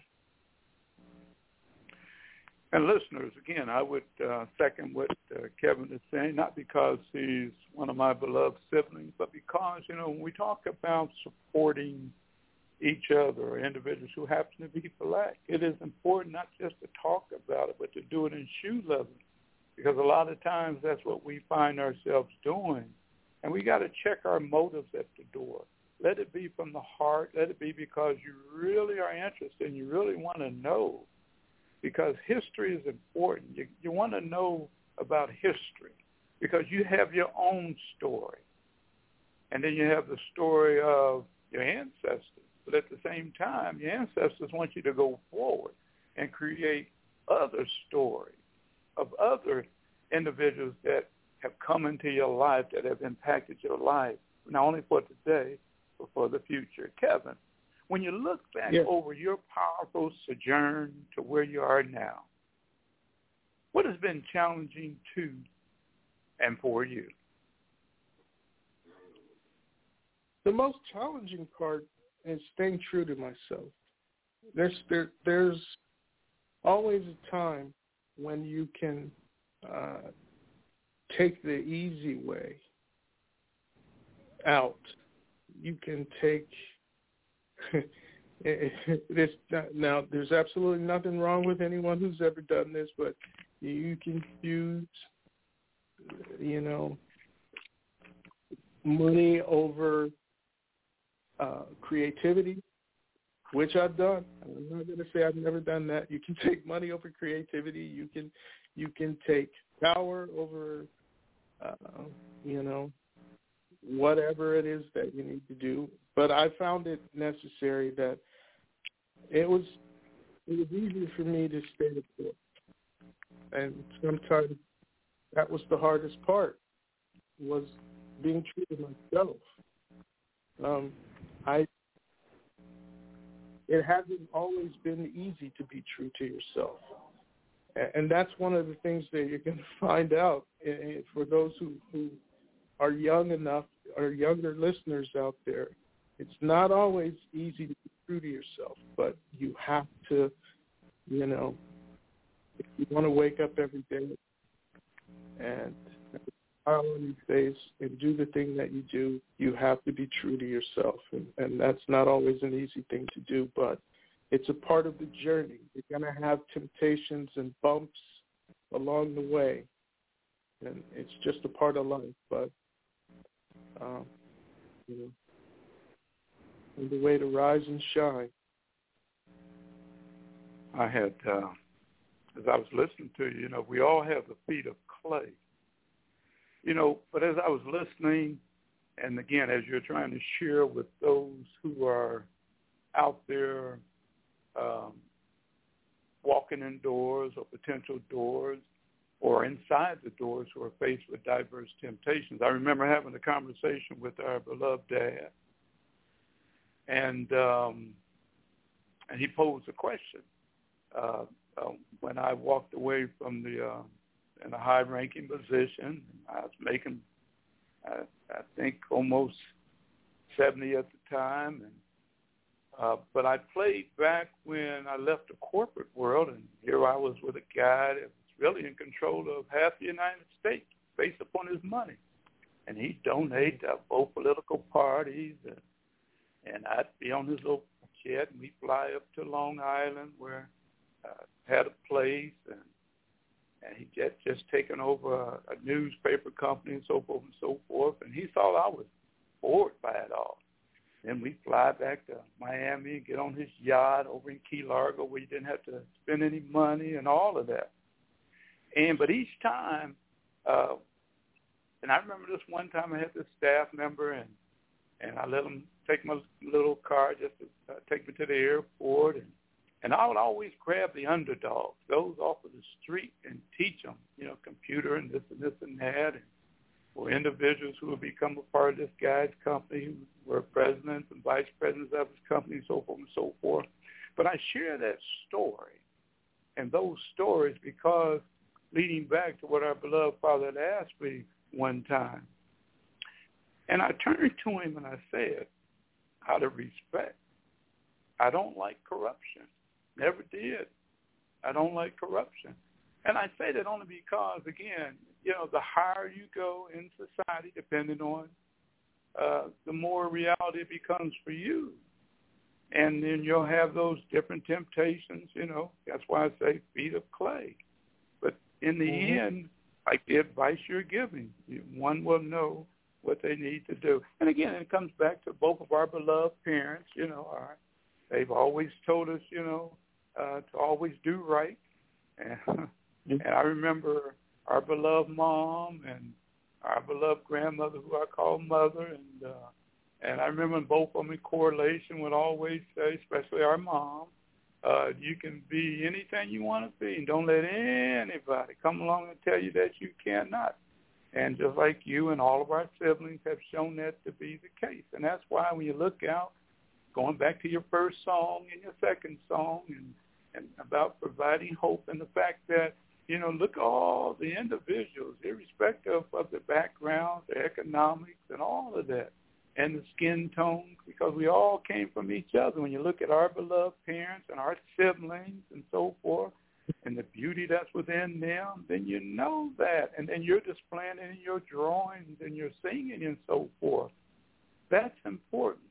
And listeners, again, I would uh, second what uh, Kevin is saying, not because he's one of my beloved siblings, but because, you know, when we talk about supporting each other or individuals who happen to be black, it is important not just to talk about it, but to do it in shoe leather because a lot of times that's what we find ourselves doing. And we got to check our motives at the door. Let it be from the heart. Let it be because you really are interested and you really want to know because history is important. You, you want to know about history because you have your own story. And then you have the story of your ancestors. But at the same time, your ancestors want you to go forward and create other stories of other individuals that have come into your life that have impacted your life, not only for today, but for the future. Kevin, when you look back yes. over your powerful sojourn to where you are now, what has been challenging to and for you? The most challenging part is staying true to myself. There's there, there's always a time when you can uh, take the easy way out. You can take *laughs* this now. There's absolutely nothing wrong with anyone who's ever done this, but you can use, you know, money over uh, creativity which I've done. I'm not going to say I've never done that. You can *laughs* take money over creativity. You can you can take power over, uh, you know, whatever it is that you need to do. But I found it necessary that it was it was easier for me to stay the course, and sometimes that was the hardest part was being true to myself. Um, I it hasn't always been easy to be true to yourself. And that's one of the things that you're going *laughs* to find out for those who, who are young enough, or younger listeners out there. It's not always easy to be true to yourself, but you have to, you know, if you want to wake up every day and smile on your face and do the thing that you do, you have to be true to yourself. And, and that's not always an easy thing to do, but it's a part of the journey. You're going to have temptations and bumps along the way. And it's just a part of life, but, um, you know, and the way to rise and shine. I had, uh, as I was listening to you, you know, we all have the feet of clay you know, but as I was listening, and again, as you're trying to share with those who are out there um, walking in doors or potential doors or inside the doors who are faced with diverse temptations. I remember having a conversation with our beloved dad, and um, and he posed a question uh, uh, when I walked away from the uh, in a high-ranking position. I was making, uh, I think, almost 70 at the time, and uh, but I played back when I left the corporate world, and here I was with a guy that really in control of half the United States based upon his money, and he donated to both political parties, and, and I'd be on his little jet, and we'd fly up to Long Island where I had a place, and and he just just taken over a, a newspaper company and so forth and so forth. And he thought I was bored by it all. Then we fly back to Miami and get on his yacht over in Key Largo where you didn't have to spend any money and all of that. And but each time, uh, and I remember this one time I had this staff member and and I let him take my little car just to uh, take me to the airport and and I would always grab the underdogs, those off of the street, and teach them, you know, computer and this and this and that, and for individuals who would become a part of this guy's company, who were presidents and vice presidents of his company, so forth and so forth. But I share that story and those stories because leading back to what our beloved father had asked me one time. And I turned to him and I said, out of respect, I don't like corruption. Never did. I don't like corruption. And I say that only because, again, you know, the higher you go in society, depending on uh, the more reality it becomes for you. And then you'll have those different temptations, you know. That's why I say feet of clay. In the mm-hmm. end, like the advice you're giving, one will know what they need to do. And again, it comes back to both of our beloved parents, you know, our, they've always told us, you know, uh, to always do right. *laughs* And, mm-hmm. and I remember our beloved mom and our beloved grandmother, who I call mother, and uh, and I remember both of them in correlation would always say, especially our mom, uh, you can be anything you want to be, and don't let anybody come along and tell you that you cannot. And just like you and all of our siblings have shown that to be the case, and that's why when you look out, going back to your first song and your second song, and and about providing hope and the fact that, you know, look at all the individuals, irrespective of the background, the economics, and all of that, and the skin tone, because we all came from each other. When you look at our beloved parents and our siblings and so forth, and the beauty that's within them, then you know that. And then you're displaying it in your drawings and your singing and so forth. That's important.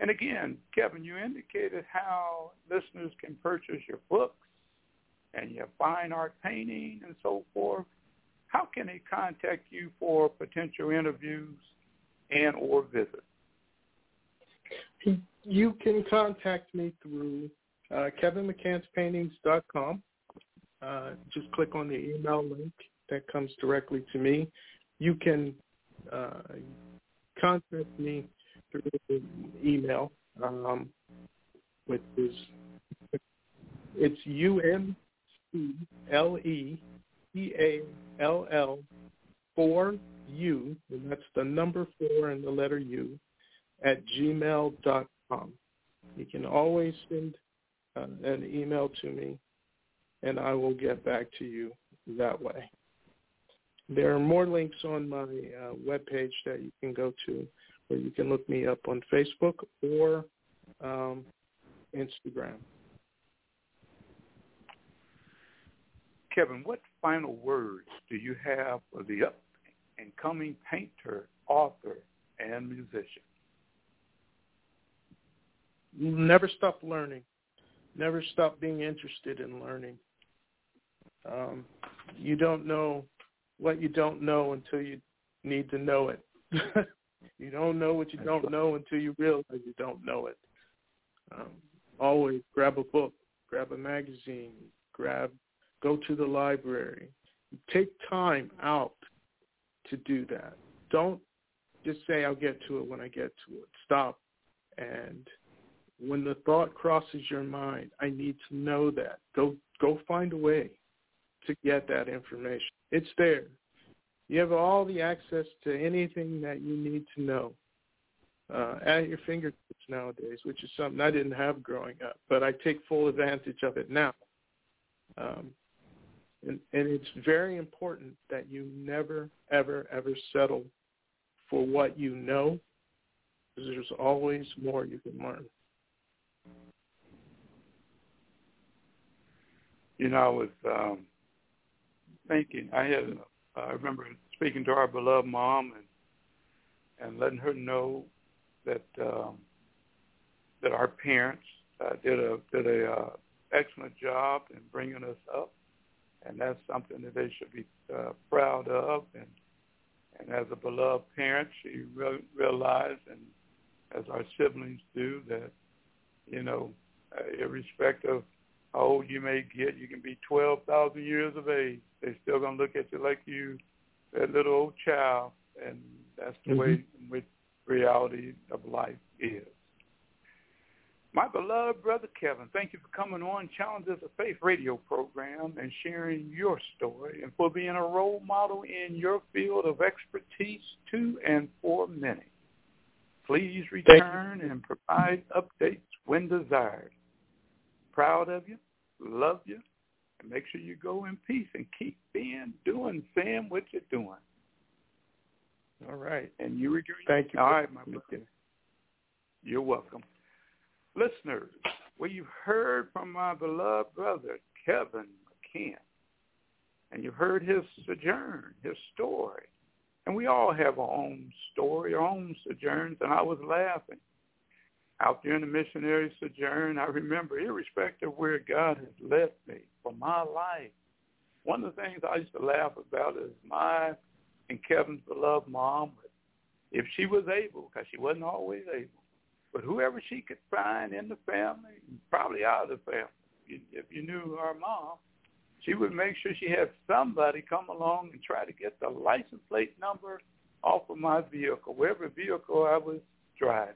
And again, Kevin, you indicated how listeners can purchase your books and your fine art painting and so forth. How can they contact you for potential interviews and or visit? You can contact me through uh, kevinmccantspaintings.com. Uh, just click on the email link that comes directly to me. You can uh, contact me through the email, um, which is it's U M C L E C A L L four U, and that's the number four and the letter U, at gmail dot com. You can always send uh, an email to me, and I will get back to you that way. There are more links on my uh, webpage that you can go to or you can look me up on Facebook or um, Instagram. Kevin, what final words do you have for the up and coming painter, author, and musician? Never stop learning. Never stop being interested in learning. Um, you don't know what you don't know until you need to know it. *laughs* You don't know what you don't know until you realize you don't know it. Um, always grab a book, grab a magazine, grab, go to the library. Take time out to do that. Don't just say I'll get to it when I get to it. Stop. And when the thought crosses your mind, I need to know that. Go go find a way to get that information. It's there. You have all the access to anything that you need to know uh, at your fingertips nowadays, which is something I didn't have growing up, but I take full advantage of it now. Um, and, and it's very important that you never, ever, ever settle for what you know, because there's always more you can learn. You know, I was um, thinking, I had uh, I remember speaking to our beloved mom and and letting her know that um, that our parents uh, did a did a uh, excellent job in bringing us up, and that's something that they should be uh, proud of. And and as a beloved parent, she re- realized, and as our siblings do, that you know, uh, irrespective of how old you may get, you can be twelve thousand years of age. They're still gonna look at you like you, that little old child, and that's the mm-hmm. way in which reality of life is. My beloved brother Kevin, thank you for coming on Challenges of Faith radio program and sharing your story and for being a role model in your field of expertise to and for many. Please return and provide updates when desired. Proud of you, love you, and make sure you go in peace and keep being, doing, saying what you're doing. All right. And you agree? Thank you. All right, my brother. You're welcome. Listeners, well, you've heard from my beloved brother, Kevin McCants, and you've heard his sojourn, his story. And we all have our own story, our own sojourns, and I was laughing. Out there in the missionary sojourn, I remember, irrespective of where God has led me for my life, one of the things I used to laugh about is my and Kevin's beloved mom, if she was able, because she wasn't always able, but whoever she could find in the family, probably out of the family, if you knew her mom, she would make sure she had somebody come along and try to get the license plate number off of my vehicle, wherever vehicle I was driving,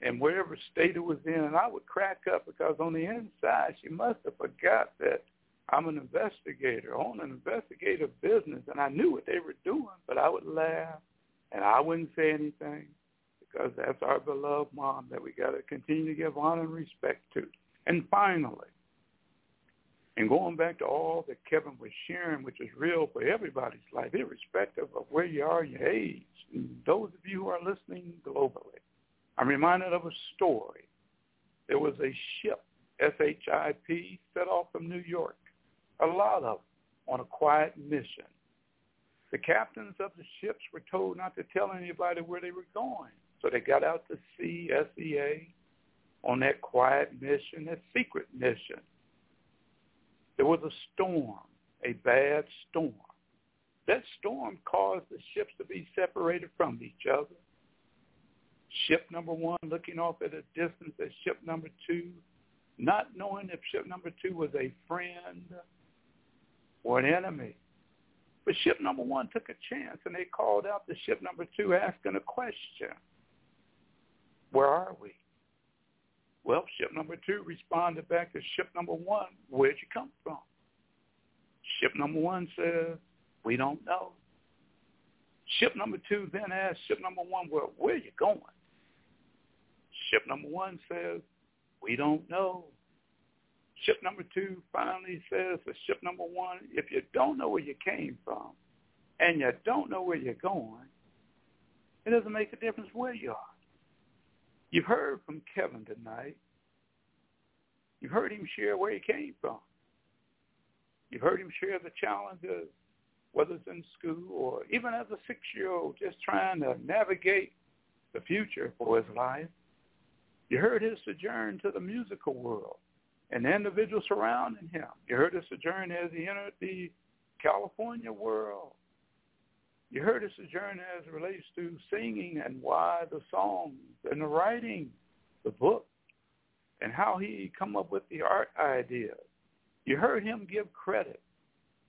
and wherever state it was in. And I would crack up because on the inside, she must have forgot that I'm an investigator, own an investigative business, and I knew what they were doing, but I would laugh and I wouldn't say anything because that's our beloved mom that we got to continue to give honor and respect to. And finally, and going back to all that Kevin was sharing, which is real for everybody's life, irrespective of where you are, your age, and those of you who are listening globally, I'm reminded of a story. There was a ship, S-H-I-P, set off from New York, a lot of them, on a quiet mission. The captains of the ships were told not to tell anybody where they were going. So they got out to sea, SEA, on that quiet mission, that secret mission. There was a storm, a bad storm. That storm caused the ships to be separated from each other. Ship number one looking off at a distance at ship number two, not knowing if ship number two was a friend or an enemy. But ship number one took a chance and they called out to ship number two asking a question. Where are we? Well, ship number two responded back to ship number one, where'd you come from? Ship number one says, we don't know. Ship number two then asked ship number one, well, where are you going? Ship number one says, we don't know. Ship number two finally says to ship number one, if you don't know where you came from and you don't know where you're going, it doesn't make a difference where you are. You've heard from Kevin tonight. You've heard him share where he came from. You've heard him share the challenges, whether it's in school or even as a six-year-old just trying to navigate the future for his life. You heard his sojourn to the musical world and the individuals surrounding him. You heard his sojourn as he entered the California world. You heard his sojourn as it relates to singing and why the songs and the writing, the book, and how he come up with the art ideas. You heard him give credit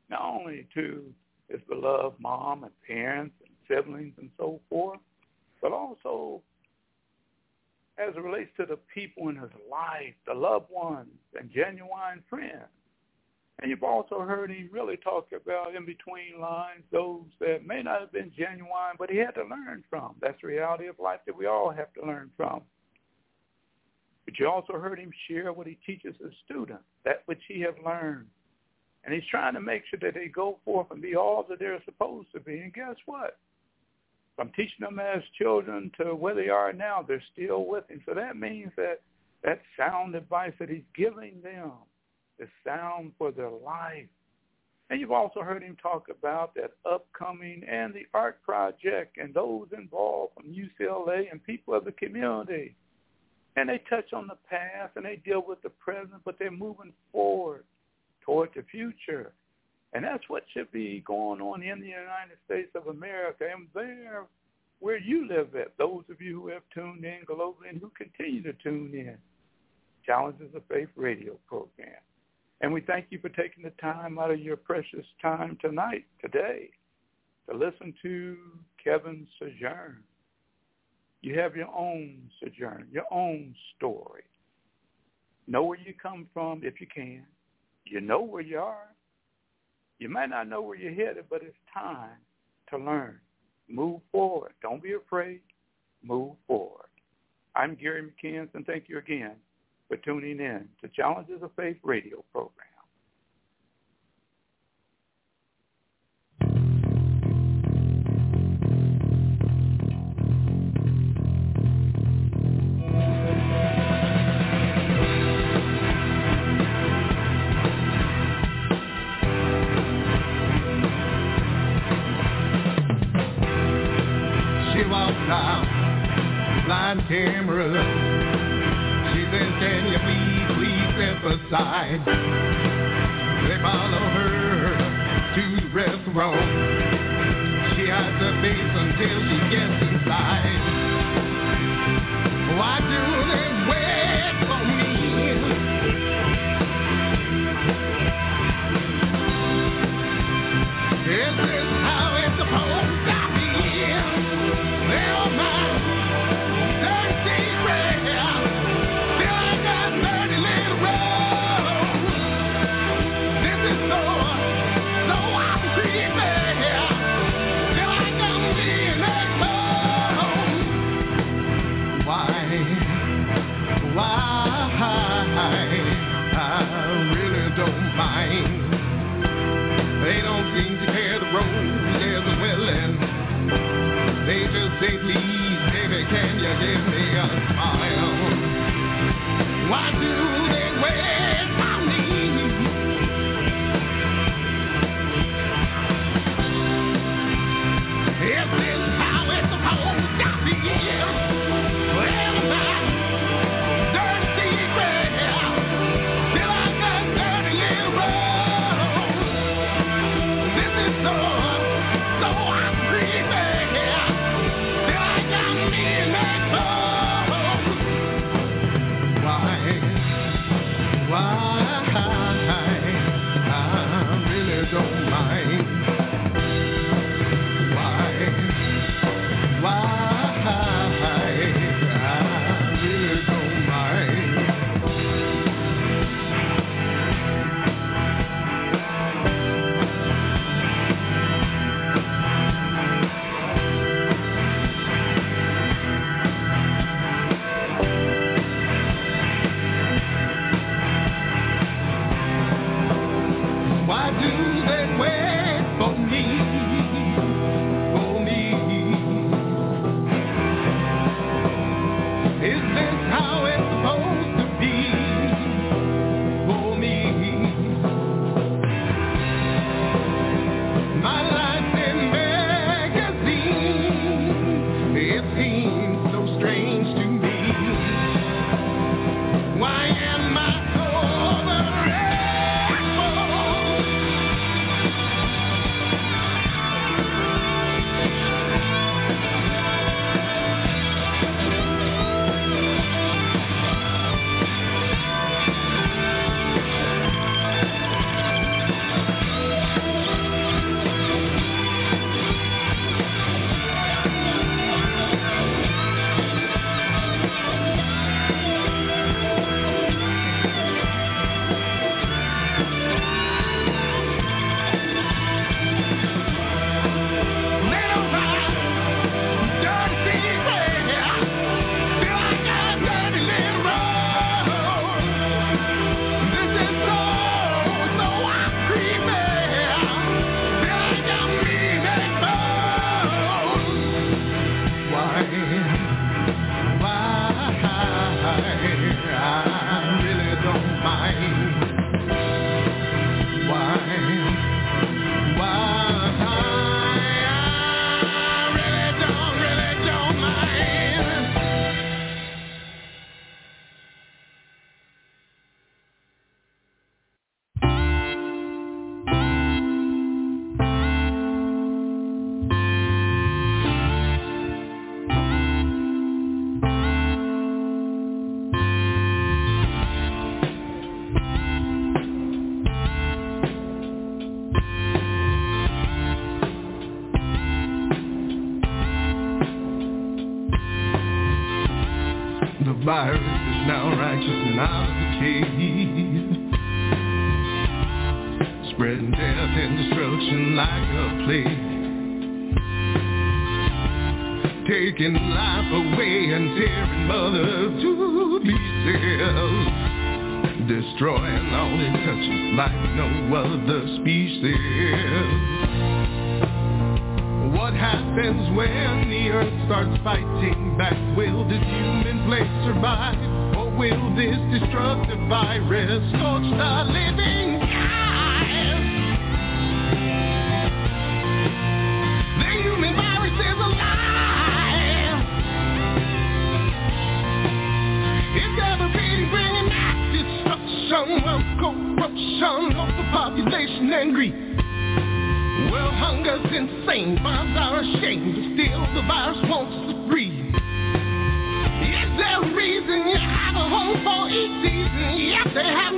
not only to his beloved mom and parents and siblings and so forth, but also as it relates to the people in his life, the loved ones and genuine friends. And you've also heard him really talk about in between lines those that may not have been genuine, but he had to learn from. That's the reality of life that we all have to learn from. But you also heard him share what he teaches his students, that which he has learned. And he's trying to make sure that they go forth and be all that they're supposed to be. And guess what? From teaching them as children to where they are now, they're still with him. So that means that that sound advice that he's giving them is sound for their life. And you've also heard him talk about that upcoming and the art project and those involved from UCLA and people of the community. And they touch on the past and they deal with the present, but they're moving forward toward the future. And that's what should be going on in the United States of America and there where you live at, those of you who have tuned in globally and who continue to tune in. Challenges of Faith radio program. And we thank you for taking the time out of your precious time tonight, today, to listen to Kevin Sojourn. You have your own sojourn, your own story. Know where you come from if you can. You know where you are. You might not know where you're headed, but it's time to learn. Move forward. Don't be afraid. Move forward. I'm Gary McKeon, and thank you again for tuning in to Challenges of Faith radio program.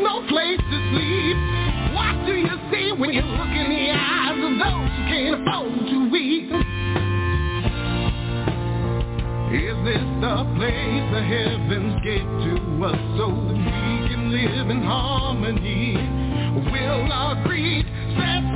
no place to sleep. What do you see when you look in the eyes of those you can't afford to eat? Is this the place the heavens gave to us so that we can live in harmony? Will our greed set